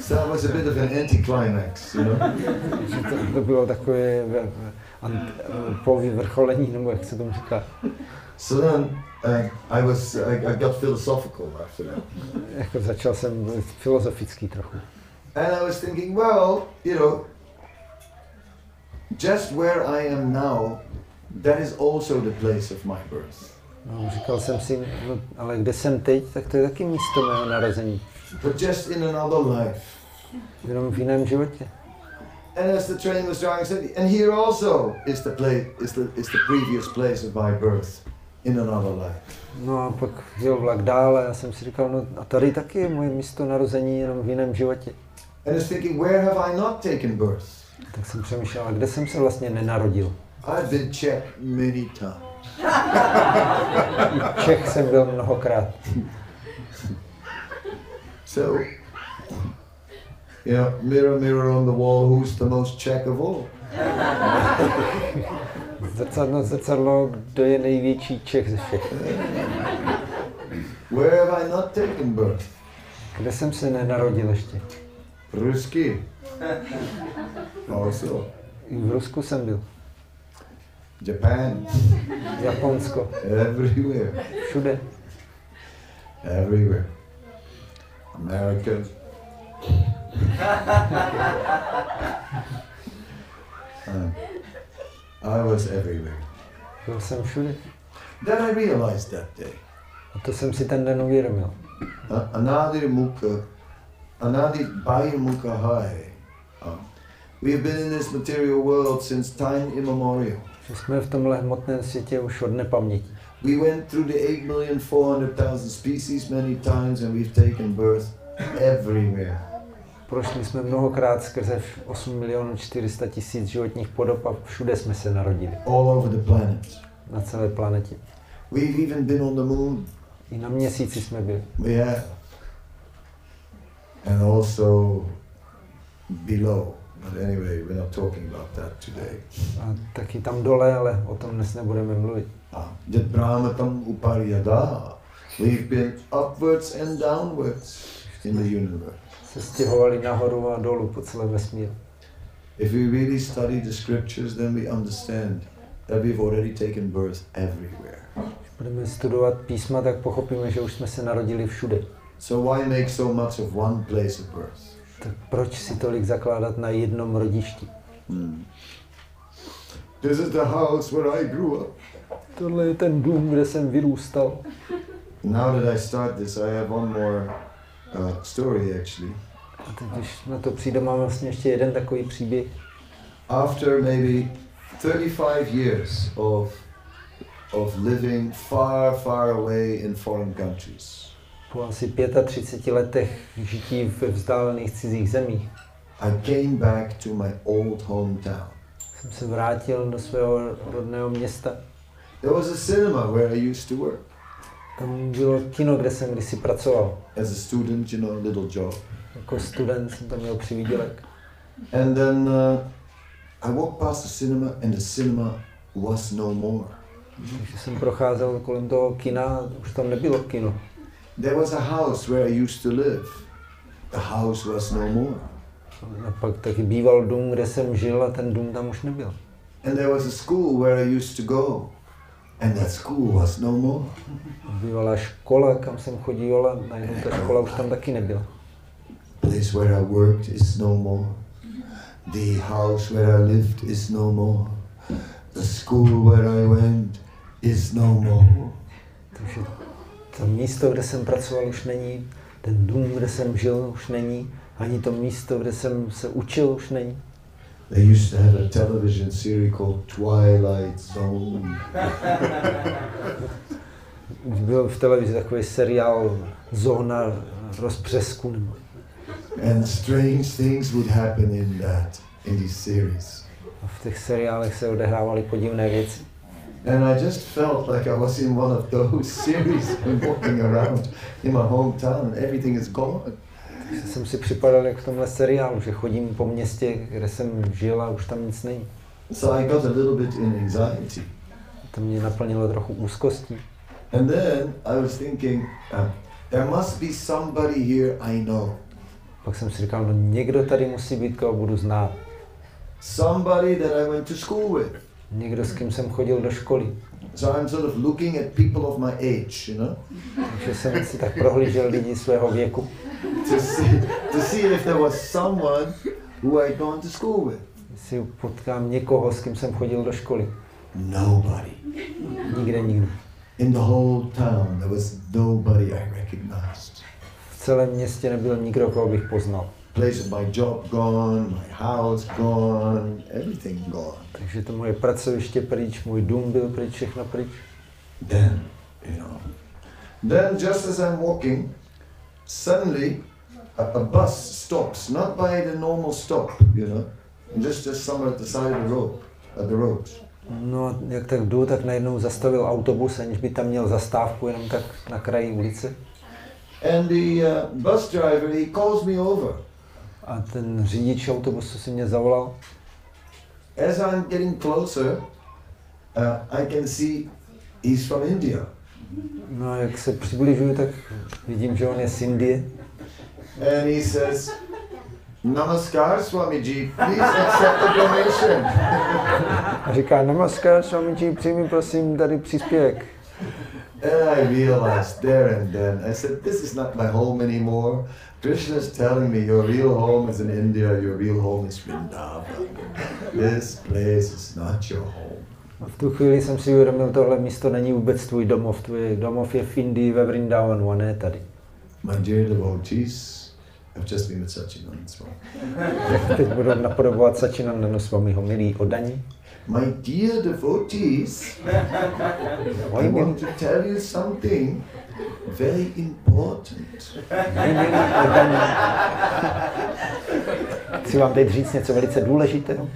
So that was a bit of an anticlimax, you know. To, to bylo takové ve- ant- po vyvrcholení, nebo jak se tomu říká. So then uh, I was, I, I got philosophical after that. Jako začal jsem filozofický trochu. And I was thinking, well, you know, just where I am now, that is also the place of my birth. No, říkal jsem si, no, ale kde jsem teď, tak to je taky místo mého narození. But just in another life. Jenom v jiném životě. And as the train was driving, said, and here also is the place, is the, is the previous place of my birth, in another life. No a pak jel vlak dál a já jsem si říkal, no a tady taky je moje místo narození, jenom v jiném životě. And I was thinking, where have I not taken birth? Tak jsem přemýšlel, a kde jsem se vlastně nenarodil? I've been checked many times. Čech jsem byl mnohokrát. So, you know, mirror, mirror on the wall, who's the most Czech of all? Zrcadlo, zrcadlo, kdo je největší Čech ze všech. Where have I not taken birth? Kde jsem se nenarodil ještě? Rusky. Also, I v Rusku jsem byl. Japan. Japonsko. Everywhere. Všude. Everywhere. America. Uh, I was everywhere. Byl jsem všude. Then I realized that day. A to jsem si ten den uvědomil. A- Anadi Mukha, Anadi Bhaya Mukha Hai. We have been in this material world since time immemorial. Jsme v tomhle hmotném světě už od nepaměti. We went through the 8,400,000 species many times and we've taken birth everywhere. Prošli jsme mnohokrát skrze 8 milionů 400 tisíc životních podob a všude jsme se narodili. All over the planet. Na celé planetě. We've even been on the moon. I na měsíci jsme byli. Have. And also below. But anyway, we're not talking about that today. A taky tam dole, ale o tom dnes nebudeme mluvit. Ah, Jat Brahmatam Upariyada. We've been upwards and downwards in the universe. Se stěhovali nahoru a dolů po celém vesmíru. If we really study the scriptures, then we understand that we've already taken birth everywhere. Když budeme studovat písma, tak pochopíme, že už jsme se narodili všude. So why make so much of one place of birth? Tak proč si tolik zakládat na jednom rodišti? Hmm. This is the house where I grew up. Tohle je ten dům, kde jsem vyrůstal. Now that I start this, I have one more uh, story actually. A teď, když na to přijde, mám vlastně ještě jeden takový příběh. after maybe 35 years of, of living far, far away in foreign countries, Po asi 35 letech žití ve vzdálených cizích zemích I came back to my old hometown. jsem se vrátil do svého rodného města. There was a cinema where I used to work. Tam bylo kino, kde jsem kdysi pracoval. As a student, you know, a little job. Jako student jsem tam měl přivídělek. And then uh, I walked past the cinema and the cinema was no more. Takže jsem procházel kolem toho kina už tam nebylo kino. There was a house where I used to live. The house was no more. A pak taky býval dům, kde jsem žil a ten dům tam už nebyl. And there was a school where I used to go. And that school was no more. Bývala škola, kam jsem chodil a najednou ta škola už tam taky nebyla. place where I worked is no more. The house where I lived is no more. The school where I went is no more. To místo, kde jsem pracoval, už není. Ten dům, kde jsem žil, už není. Ani to místo, kde jsem se učil, už není. They used to have a television series called Twilight Zone. Byl v televizi takový seriál Zóna rozbřesku. Nebo And strange things would happen in that, in these series. a v těch seriálech se odehrávaly podivné věci. And I just felt like I was in one of those series walking around in my hometown and everything is gone. Takže jsem si připadal jak v tomhle seriálu, že chodím po městě, kde jsem žil a už tam nic není. So I got a little bit in anxiety. To mě naplnilo trochu úzkostí. And then I was thinking, uh, there must be somebody here I know. Pak jsem si říkal, no někdo tady musí být, koho budu znát. Somebody that I went to school with. Někdo, s kým jsem chodil do školy. So I'm sort of looking at people of my age, you know, Takže jsem si tak prohlížel lidi svého věku, to see, to see if there was someone who I'd gone to school with. si potkám někoho, s kým jsem chodil do školy. Nobody. Nikde nikdo. In the whole town, there was nobody I recognized. V celém městě nebyl nikdo, koho bych poznal. Place of my job gone, my house gone, everything gone. Takže to moje pracoviště pryč, můj dům byl pryč, všechno pryč. Then, you know, then just as I'm walking, suddenly a, a bus stops, not by the normal stop, you know, just just somewhere at the side of the road, at the road. No jak tak jdu, tak najednou zastavil autobus, aniž by tam měl zastávku, jenom tak na kraji ulice. And the uh, bus driver, he calls me over. A ten řidič autobusu si mě zavolal. As I'm getting closer, uh, I can see he's from India. No jak se přibližuju, tak vidím, že on je z Indie. And he says, Namaskar, Swamiji, please accept the donation. A říká, namaskar, Swamiji, přijmi prosím tady příspěvek. And I realized there and then, I said, this is not my home anymore. Krishna is telling me your real home is in India, your real home is Vrindavan. This place is not your home. A v tu chvíli jsem si uvědomil, tohle místo není vůbec tvůj domov. Tvůj domov je v Indii, ve Vrindavanu a ne tady. My dear devotees, I've just been with Sachidanand Swami. Teď budu napodobovat Sačinandanu Swamiho, milí odaní. My dear devotees, I want to tell you something very important. Chci vám teď říct něco velice důležitého.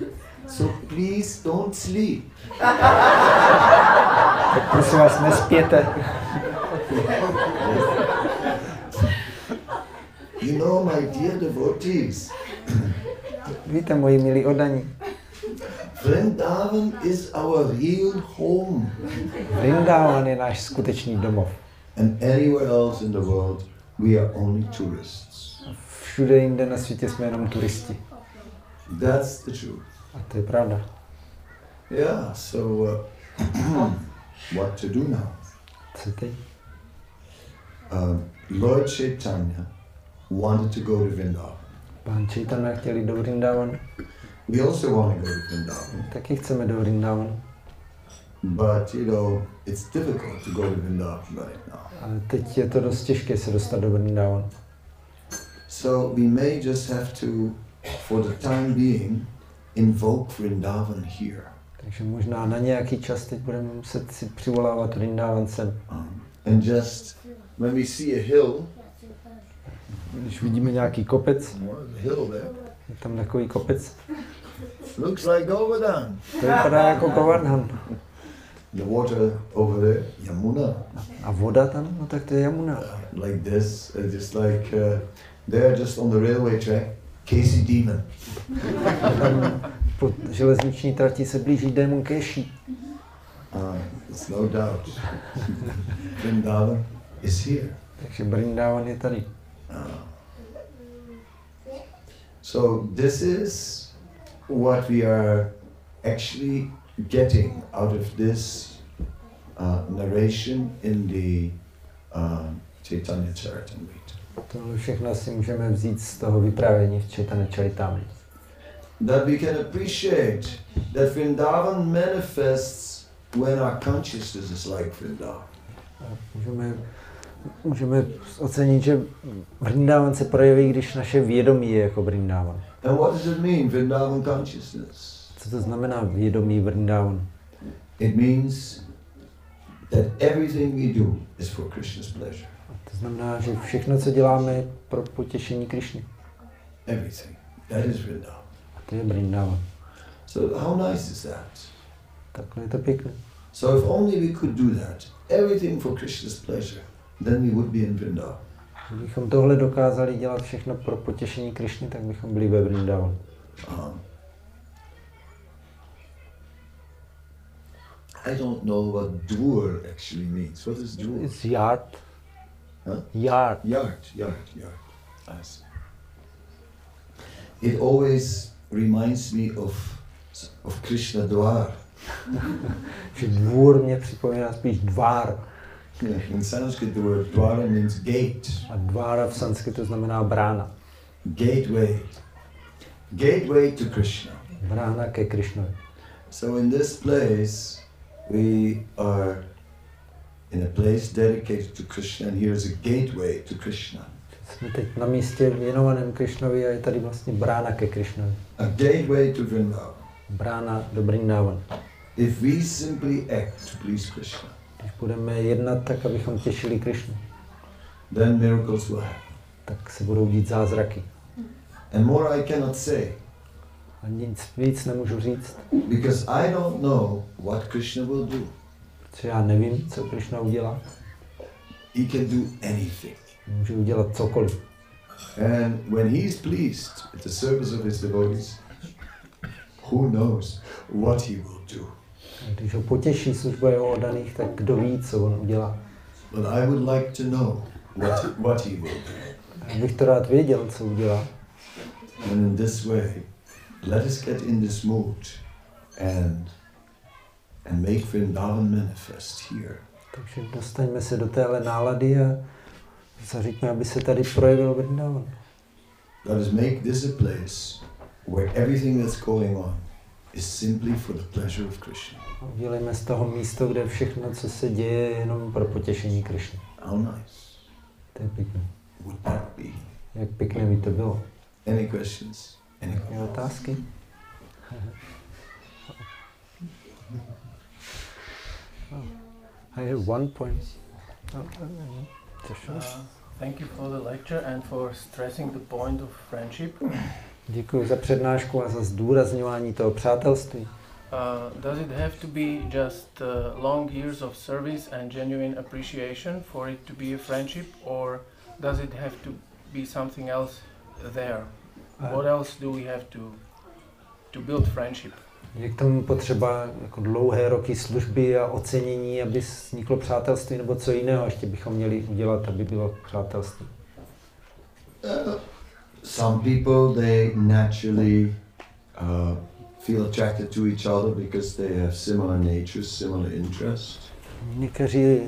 So please don't sleep. Tak prosím vás, nespěte. You know, my dear devotees, Víte, moji milí odaní, Vrindavan is our real home. Vrindavan je náš skutečný domov. And anywhere else in the world, we are only tourists. Všude jinde na světě jsme jenom turisti. That's the truth. A to je pravda. Yeah, so uh, what to do now? Co teď? Um, Lord Chaitanya wanted to go to Vrindavan. Pán Chaitanya chtěli do Vrindavanu. We also want to go to Vrindavan. Taky chceme do Vrindavanu. But, you know, it's difficult to go to Vrindavan right now. Ale teď je to dost těžké se dostat do So we may just have to, for the time being, invoke Vrindavan here. Takže možná na nějaký čas teď budeme muset si přivolávat Vrindavan sem. Um, and just when we see a hill, Když vidíme nějaký kopec, hill there, je tam takový kopec, looks like Govardhan. to vypadá jako Govardhan. The water over there, Yamuna, A voda tam, no tak to je Jamuna. like this, uh, just like uh, there, just on the railway track, Casey Demon. Tam po železniční trati se blíží démon Keši. Uh, it's no doubt. Vrindavan is here. Takže Brindavan je tady. So this is what we are actually getting out of this uh, narration in the uh, Chaitanya Charitamrita. Tohle všechno si můžeme vzít z toho vyprávění v Chaitanya Charitamrita. That we can appreciate that Vrindavan manifests when our consciousness is like Vrindavan. Můžeme, můžeme ocenit, že Vrindavan se projeví, když naše vědomí je jako Vrindavan. And what does it mean, Vrindavan consciousness? Co to znamená vědomí Vrindavan? It means that everything we do is for Krishna's pleasure. To znamená, že všechno, co děláme, je pro potěšení Krišny. Everything. That is Vrindavan. A to je Vrindavan. So how nice is that? Takhle je to pěkné. So if only we could do that, everything for Krishna's pleasure, then we would be in Vrindavan. Kdybychom tohle dokázali dělat všechno pro potěšení Krišny, tak bychom byli ve Vrindavan. I don't know what dur actually means. What is dur? It's yard. Huh? Yard. Yard, yard, yard. I see. It always reminds me of of Krishna Dwar. Dvůr mě připomíná spíš dvár. In Sanskrit, the word dwara means gate, A dvára v sanskritu znamená brána. gateway, gateway to Krishna. Brána ke Krišnovi. So in this place, we are in a place dedicated to Krishna, and here's a gateway to Krishna. Jsme teď na místě věnovaném Krišnovi a je tady vlastně brána ke Krišnovi. A gateway to Vrindavan. Brána do Brindavan. If we simply act to please Krishna, Když budeme jednat tak, abychom těšili Krišnu, then miracles will happen. tak se budou dít zázraky. And more I cannot say, A nic víc nemůžu říct, because I don't know what Krishna will do. protože já nevím, co Krišna udělá. He can do anything. Může udělat cokoliv. And when he is pleased with the service of his devotees, who knows what he will do. Když ho potěší služba jeho oddaných, tak kdo ví, co on udělá. But I would like to know what, what he will do. Bych to rád věděl, co udělá. And in this way, let us get in this mood and and make Vrindavan manifest here. Takže dostaňme se do téhle nálady a zaříďme, aby se tady projevil Vrindavan. Let us make this a place where everything that's going on is simply for the pleasure of Krishna. Udělejme z toho místo, kde všechno, co se děje, je jenom pro potěšení Krišny. How nice To je pěkné. would that be? Jak pěkné by to bylo. Any questions? Any Nějaké otázky? Oh, I have one point. Oh. Uh, thank you for the lecture and for stressing the point of friendship. Děkuji za přednášku a za zdůrazňování toho přátelství. Uh, does it have to be just uh, long years of service and genuine appreciation for it to be a friendship, or does it have to be something else there? What else do we have to to build friendship? Je k tomu potřeba jako dlouhé roky služby a ocenění, aby vzniklo přátelství, nebo co jiného ještě bychom měli udělat, aby bylo přátelství. Some people they naturally uh, feel attracted to each other because they have similar natures, similar interests. Někteří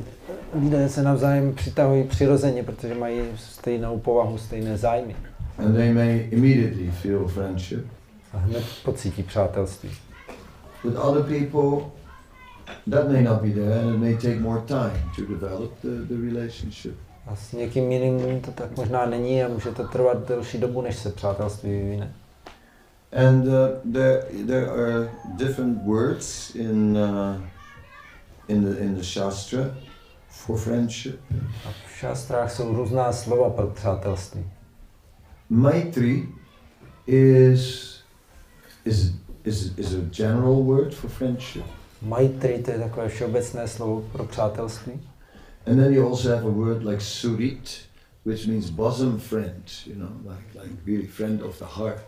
lidé se navzájem přitahují přirozeně, protože mají stejnou povahu, stejné zájmy. And they may immediately feel friendship. A hned pocítí přátelství. With other people, that may not be there and it may take more time to develop the, the relationship. A s někým jiným to tak možná není a může to trvat delší dobu, než se přátelství vyvine. And uh, there, there are different words in, uh, in, the, in the Shastra for friendship. A v šastrách jsou různá slova pro přátelství. Maitri is, is, is, is a general word for friendship. Maitri, to je takové všeobecné slovo pro přátelství. And then you also have a word like surit, which means bosom friend, you know, like, like really friend of the heart.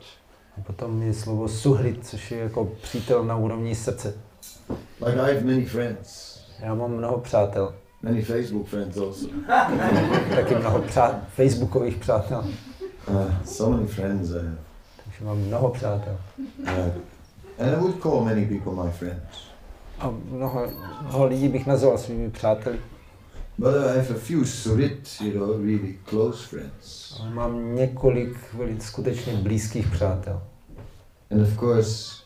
A potom je slovo suhrit, což je jako přítel na úrovni srdce. Like I have many friends, Já mám mnoho přátel, many Facebook friends also. taky mnoho přát, facebookových přátel, Uh, so many friends I have. takže mám mnoho přátel. Uh, and I would call many people my friends. A mnoho, mnoho lidí bych nazval svými přáteli. But I have a few surit, you know, really close friends. Ale mám několik velice skutečně blízkých přátel. And of course,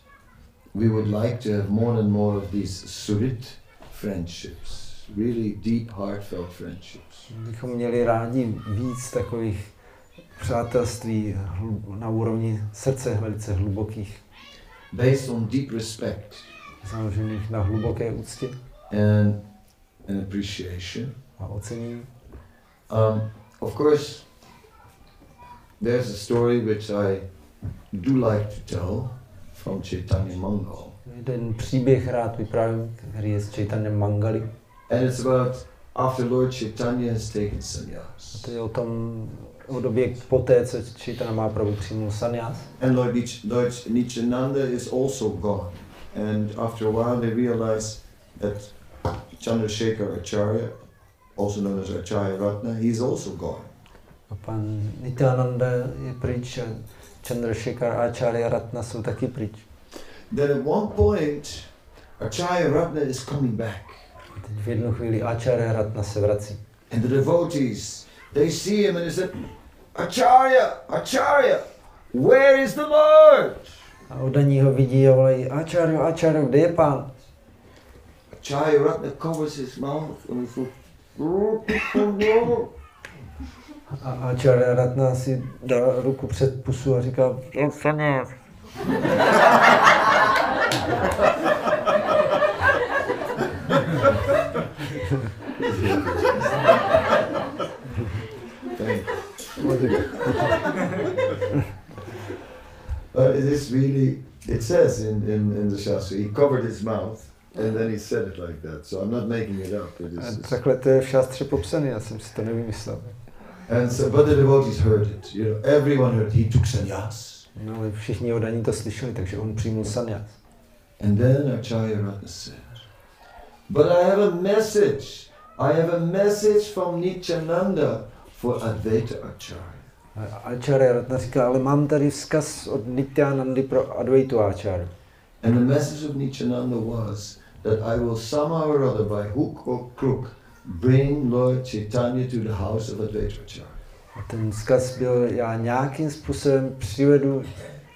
we would like to have more and more of these surit friendships, really deep, heartfelt friendships. Bychom měli rádi víc takových přátelství na úrovni srdce velice hlubokých, based on deep respect založených na hluboké úctě and, and appreciation. a ocenění. Um, of course, there's a story which I do like to tell from Chaitanya Mangal. Jeden příběh rád vyprávím, který je z Chaitanya Mangali. And it's about after Lord Chaitanya has taken A sannyas. to je o tom, o době poté, co Chaitanya Mahaprabhu přijmul sannyas. And Lord, Nich- Lord Nityananda is also gone. And after a while, they realize that Chandrasekhar Acharya, also known as Acharya Ratna, he's also gone. A pan Nityananda je pryč a Chandrasekhar Acharya Ratna jsou taky pryč. Then at one point, Acharya Ratna is coming back. A teď v jednu chvíli Acharya Ratna se vrací. And the devotees, they see him and they say, Acharya, Acharya, where is the Lord? A odaní ho vidí a volají, Acharya, Acharya, kde je pán? Acharya Ratna covers his mouth and he says, oh, A Acharya Ratna si dá ruku před pusu a říká, "Jo, sannyas." Thank But it is really, it says in, in, in the Shastra, he covered his mouth and then he said it like that. So I'm not making it up. It is, takhle to je v šastře popsané, já jsem si to nevymyslel. and so, but the devotees heard it. You know, everyone heard. He took sannyas. No ale všichni odaní to slyšeli, takže on přijmul sannyas. And then Acharya Ratna said, But I have a message. I have a message from Nityananda for Advaita Acharya. Acharya Ratna říká, ale mám tady vzkaz od Nityanandy pro Advaitu Acharya. And the message of Nityananda was that I will somehow or other, by hook or crook, bring Lord Chaitanya to the house of Advaita Acharya. A ten vzkaz byl, já nějakým způsobem přivedu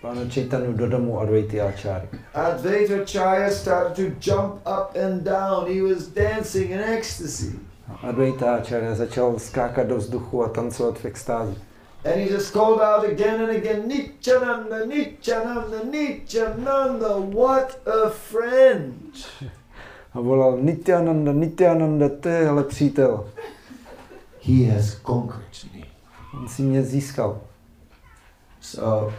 pána Chaitanu do domu Advaity Acharya. Advaita Acharya started to jump up and down. He was dancing in ecstasy. Advaita Acharya začal skákat do vzduchu a tancovat v extázi. And he just called out again and again, Nityananda, Nityananda, Nityananda, what a friend. A volal Nityananda, Nityananda, to je ale přítel. He has conquered me. On si mě získal. So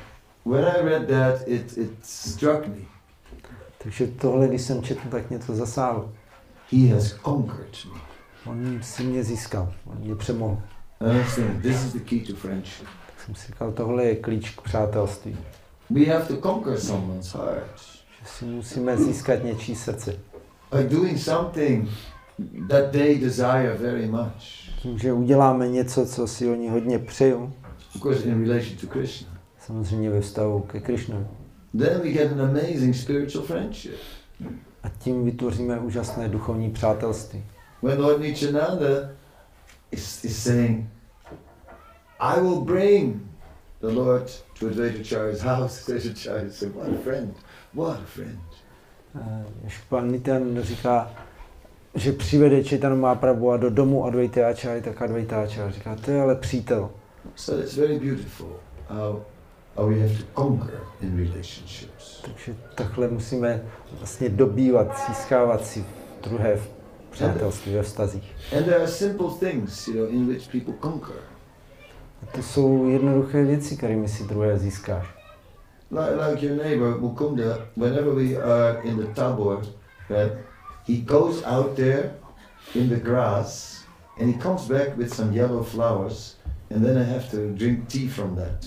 when I read that, it, it struck me. Takže tohle, když jsem četl, tak mě to zasáhlo. He has conquered me. On si mě získal, on mě přemohl. Think this is the key to friendship. Tak jsem si říkal, tohle je klíč k přátelství. We have to conquer someone's heart Že si musíme získat něčí srdce. by doing something that they desire very much. Tím, že uděláme něco, co si oni hodně přejou, Of course, in relation to Krishna. samozřejmě ve vztahu ke Krišnovi. Then we get an amazing spiritual friendship. A tím vytvoříme úžasné duchovní přátelství. When Lord Nityananda is, is saying, I will bring the Lord to Advaitacharya's house, Advaitacharya said, What a friend, what a friend. Eh, pan říká, že přivede Chaitanya Mahaprabhu a do domu Advaita Acharya, tak Advaita Acharya říká, to je ale přítel. So it's very beautiful how how we have to conquer in relationships. Takže takhle musíme vlastně dobývat, získávat si druhé v přátelství. And there are simple things, you know, in which people conquer. A to jsou jednoduché věci, kterými si druhé získáš. Like, like your neighbor Mukunda, whenever we are in the tabor, right, he goes out there in the grass and he comes back with some yellow flowers and then I have to drink tea from that.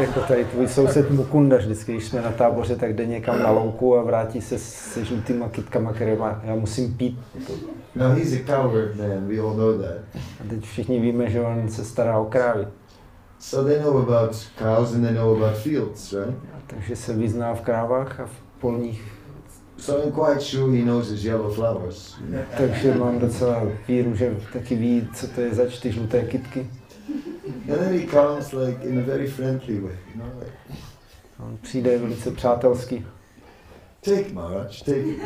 Jako tady tvůj soused Mukunda, vždycky, když jsme na táboře, tak jde někam na louku a vrátí se se žlutýma kytkama, které má, já musím pít. Now he's a coward man, we all know that. A teď všichni víme, že on se stará o krávy. So they know about cows and they know about fields, right? Takže se vyzná v krávách a v polních. So I'm quite sure he knows his yellow flowers. Takže mám docela víru, že taky ví, co to je zač ty žluté kytky. And then he comes like in a very friendly way, you know, like, On přijde velice přátelsky. take Maharaj, take it.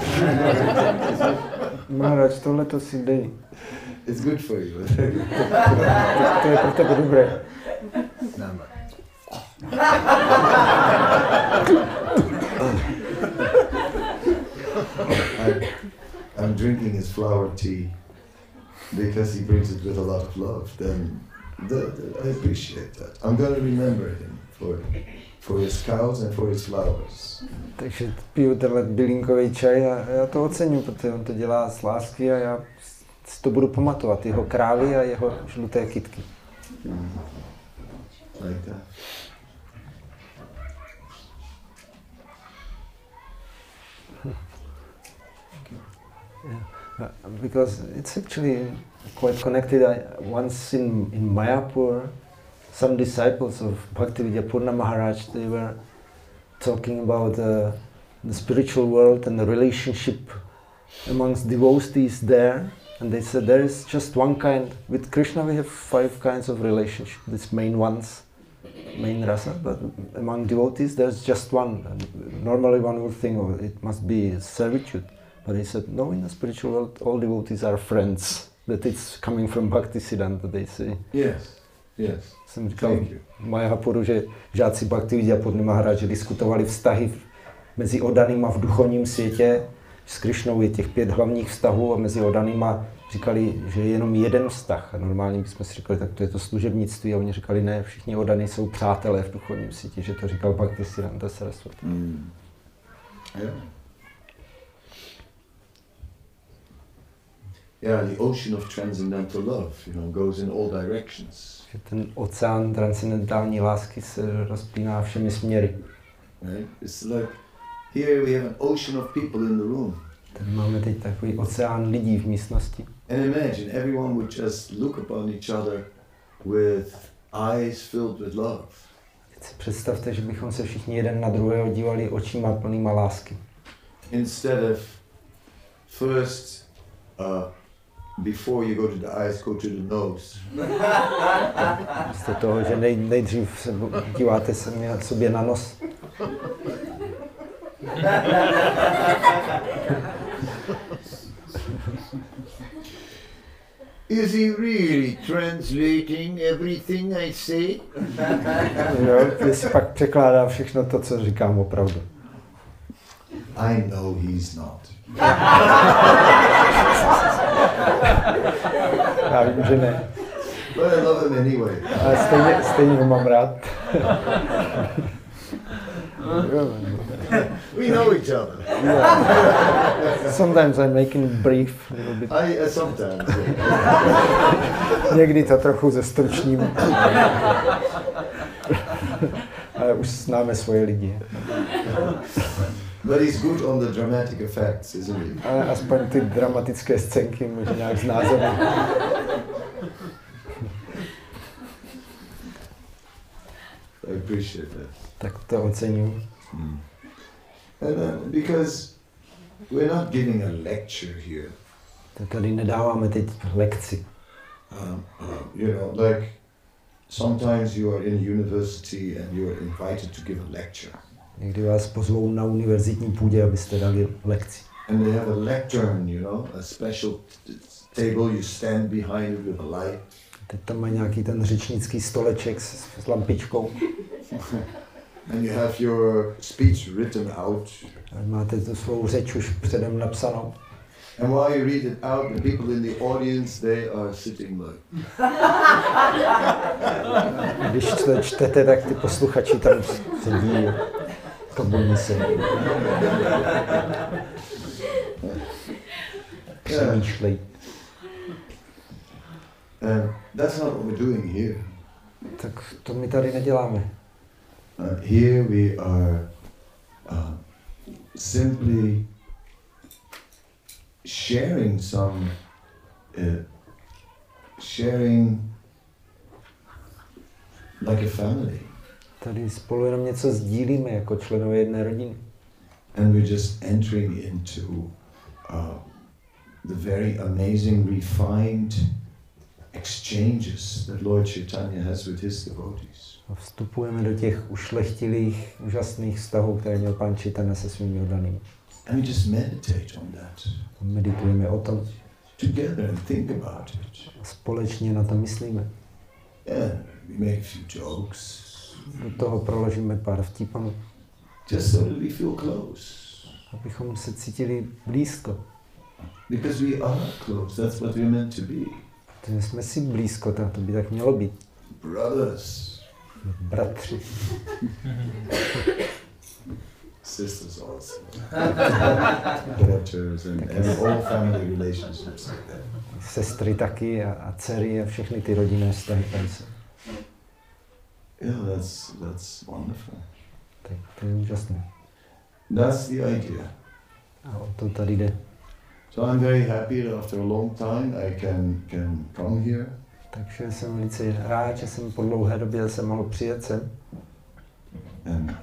Maharač, tohle to si dej. It's good for you. To, to je pro tebe dobré. Nama. I'm, I'm drinking his flower tea because he brings it with a lot of love. Then the, the- I appreciate that. I'm going to remember him for, for his cows and for his flowers. Takže piju tenhle bylinkový čaj a já to ocením, protože on to dělá z lásky a já si to budu pamatovat. Jeho krávy a jeho žluté kytky. Like that. Because it's actually quite connected. I, once in, in Mayapur, some disciples of Bhaktivedanta Purna Maharaj, they were talking about uh, the spiritual world and the relationship amongst devotees there. And they said there is just one kind. With Krishna we have five kinds of relationship, these main ones, main rasa. But among devotees there's just one. And normally one would think oh, it must be servitude. But he said, no, in the spiritual world, all devotees are friends. That it's coming from Bhakti Siddhanta, they say. Yes, yes. Jsem říkal Mayapuru, že žáci Bhakti Vidyapurny Maharaj diskutovali vztahy mezi odanýma v duchovním světě. S Krišnou je těch pět hlavních vztahů a mezi odanýma říkali, že je jenom jeden vztah. A normálně bychom si říkali, tak to je to služebnictví. A oni říkali, ne, všichni odaní jsou přátelé v duchovním světě, že to říkal Bhakti Siddhanta Saraswati. Mm. Yeah. Yeah, the ocean of transcendental love, you know, goes in all directions. Že ten oceán transcendentální lásky se rozpíná všemi směry. Right? It's like here we have an ocean of people in the room. Tady máme teď takový oceán lidí v místnosti. And imagine everyone would just look upon each other with eyes filled with love. Teď si představte, že bychom se všichni jeden na druhého dívali očima plnýma lásky. Instead of first, uh, before you go to the eyes, go to the nose. Místo toho, že nej, nejdřív se díváte se mě, sobě na nos. Is he really translating everything I say? Jo, jestli pak překládá všechno to, co říkám opravdu. I know he's not. Já vím, že ne. But I love him anyway. Ale stejně, stejně ho mám rád. We know each other. Sometimes I'm making brief, a little bit. I uh, sometimes. yeah. Někdy to trochu ze stručním. Ale už známe svoje lidi. But he's good on the dramatic effects, isn't he? Ale aspoň ty dramatické scénky může nějak znázornit. I appreciate that. Tak to ocením. And uh, because we're not giving a lecture here, To tady nedáváme teď lekci. um, uh, you know, like sometimes you are in university and you are invited to give a lecture, Někdy vás pozvou na univerzitní půdě, abyste dali lekci. and they have a lectern, you know, a special table. You stand behind it with a light, Teď tam mají nějaký ten řečnický stoleček s, s lampičkou. and you have your speech written out. Máte tu svou řeč už předem napsanou. And while you read it out, the people in the audience, they are sitting like. Když to čtete, tak ty posluchači tam sedí kabuní se. Přemýšlej. And that's not what we're doing here. Tak to my tady neděláme. Uh, here we are uh, simply sharing some, uh, sharing like a family. Tady spolu jenom něco sdílíme jako členové jedné rodiny. And we're just entering into uh, the very amazing, refined exchanges that Lord Chaitanya has with his devotees. A vstupujeme do těch ušlechtilých, úžasných vztahů, které měl pán Čitana se svými oddanými. And we just meditate on that A meditujeme o tom, together and think about it. a společně na to myslíme. And we make a few jokes, Do toho proložíme pár vtipanů, just so that we feel close. abychom se cítili blízko. Because we are close, that's what we're meant to be. Protože jsme si blízko, tak to by tak mělo být. Brothers, Bratři, sisters also. Daughters and, and all family relationships like that. sestry taky a, a dcery a všechny ty rodinné vztahy tady jsou. Yeah, that's that's wonderful. Tak to je úžasné. That's the idea. A o to tady jde. So I'm very happy that after a long time I can can come here Takže jsem velice rád, že jsem po dlouhé době se mohl přijet sem. and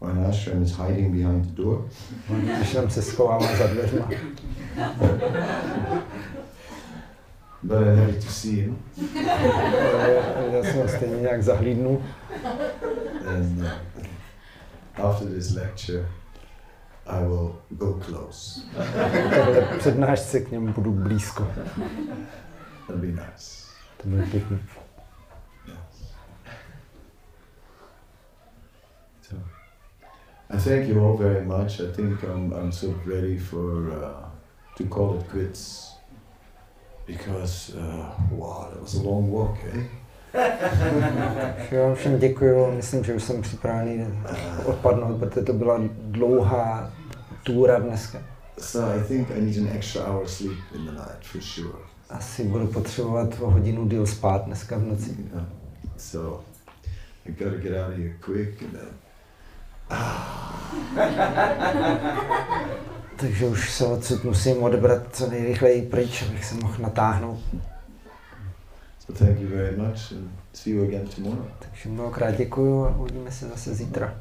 my ashram is hiding behind the door. Tam se schovává za dveřma. But I'm happy to see Já jsem stejně nějak zahlídnu. And uh, after this lecture, I will go close. Přednášce k němu budu blízko. That'll be nice. To bude pěkný. Yes. So, I thank you all very much. I think I'm, I'm sort of ready for uh, to call it quits because uh, wow, that was a long walk, eh? Vám všem děkuju. Myslím, že už jsem připravený odpadnout, protože to byla dlouhá túra dneska. So I think I need an extra hour sleep in the night for sure. Asi budu potřebovat o hodinu díl spát dneska v noci. Yeah. So I gotta get out of here quick and then Takže už se odsud musím odebrat co nejrychleji pryč, abych se mohl natáhnout. so thank you very much and see you again tomorrow. Takže mnohokrát děkuju a uvidíme se zase zítra.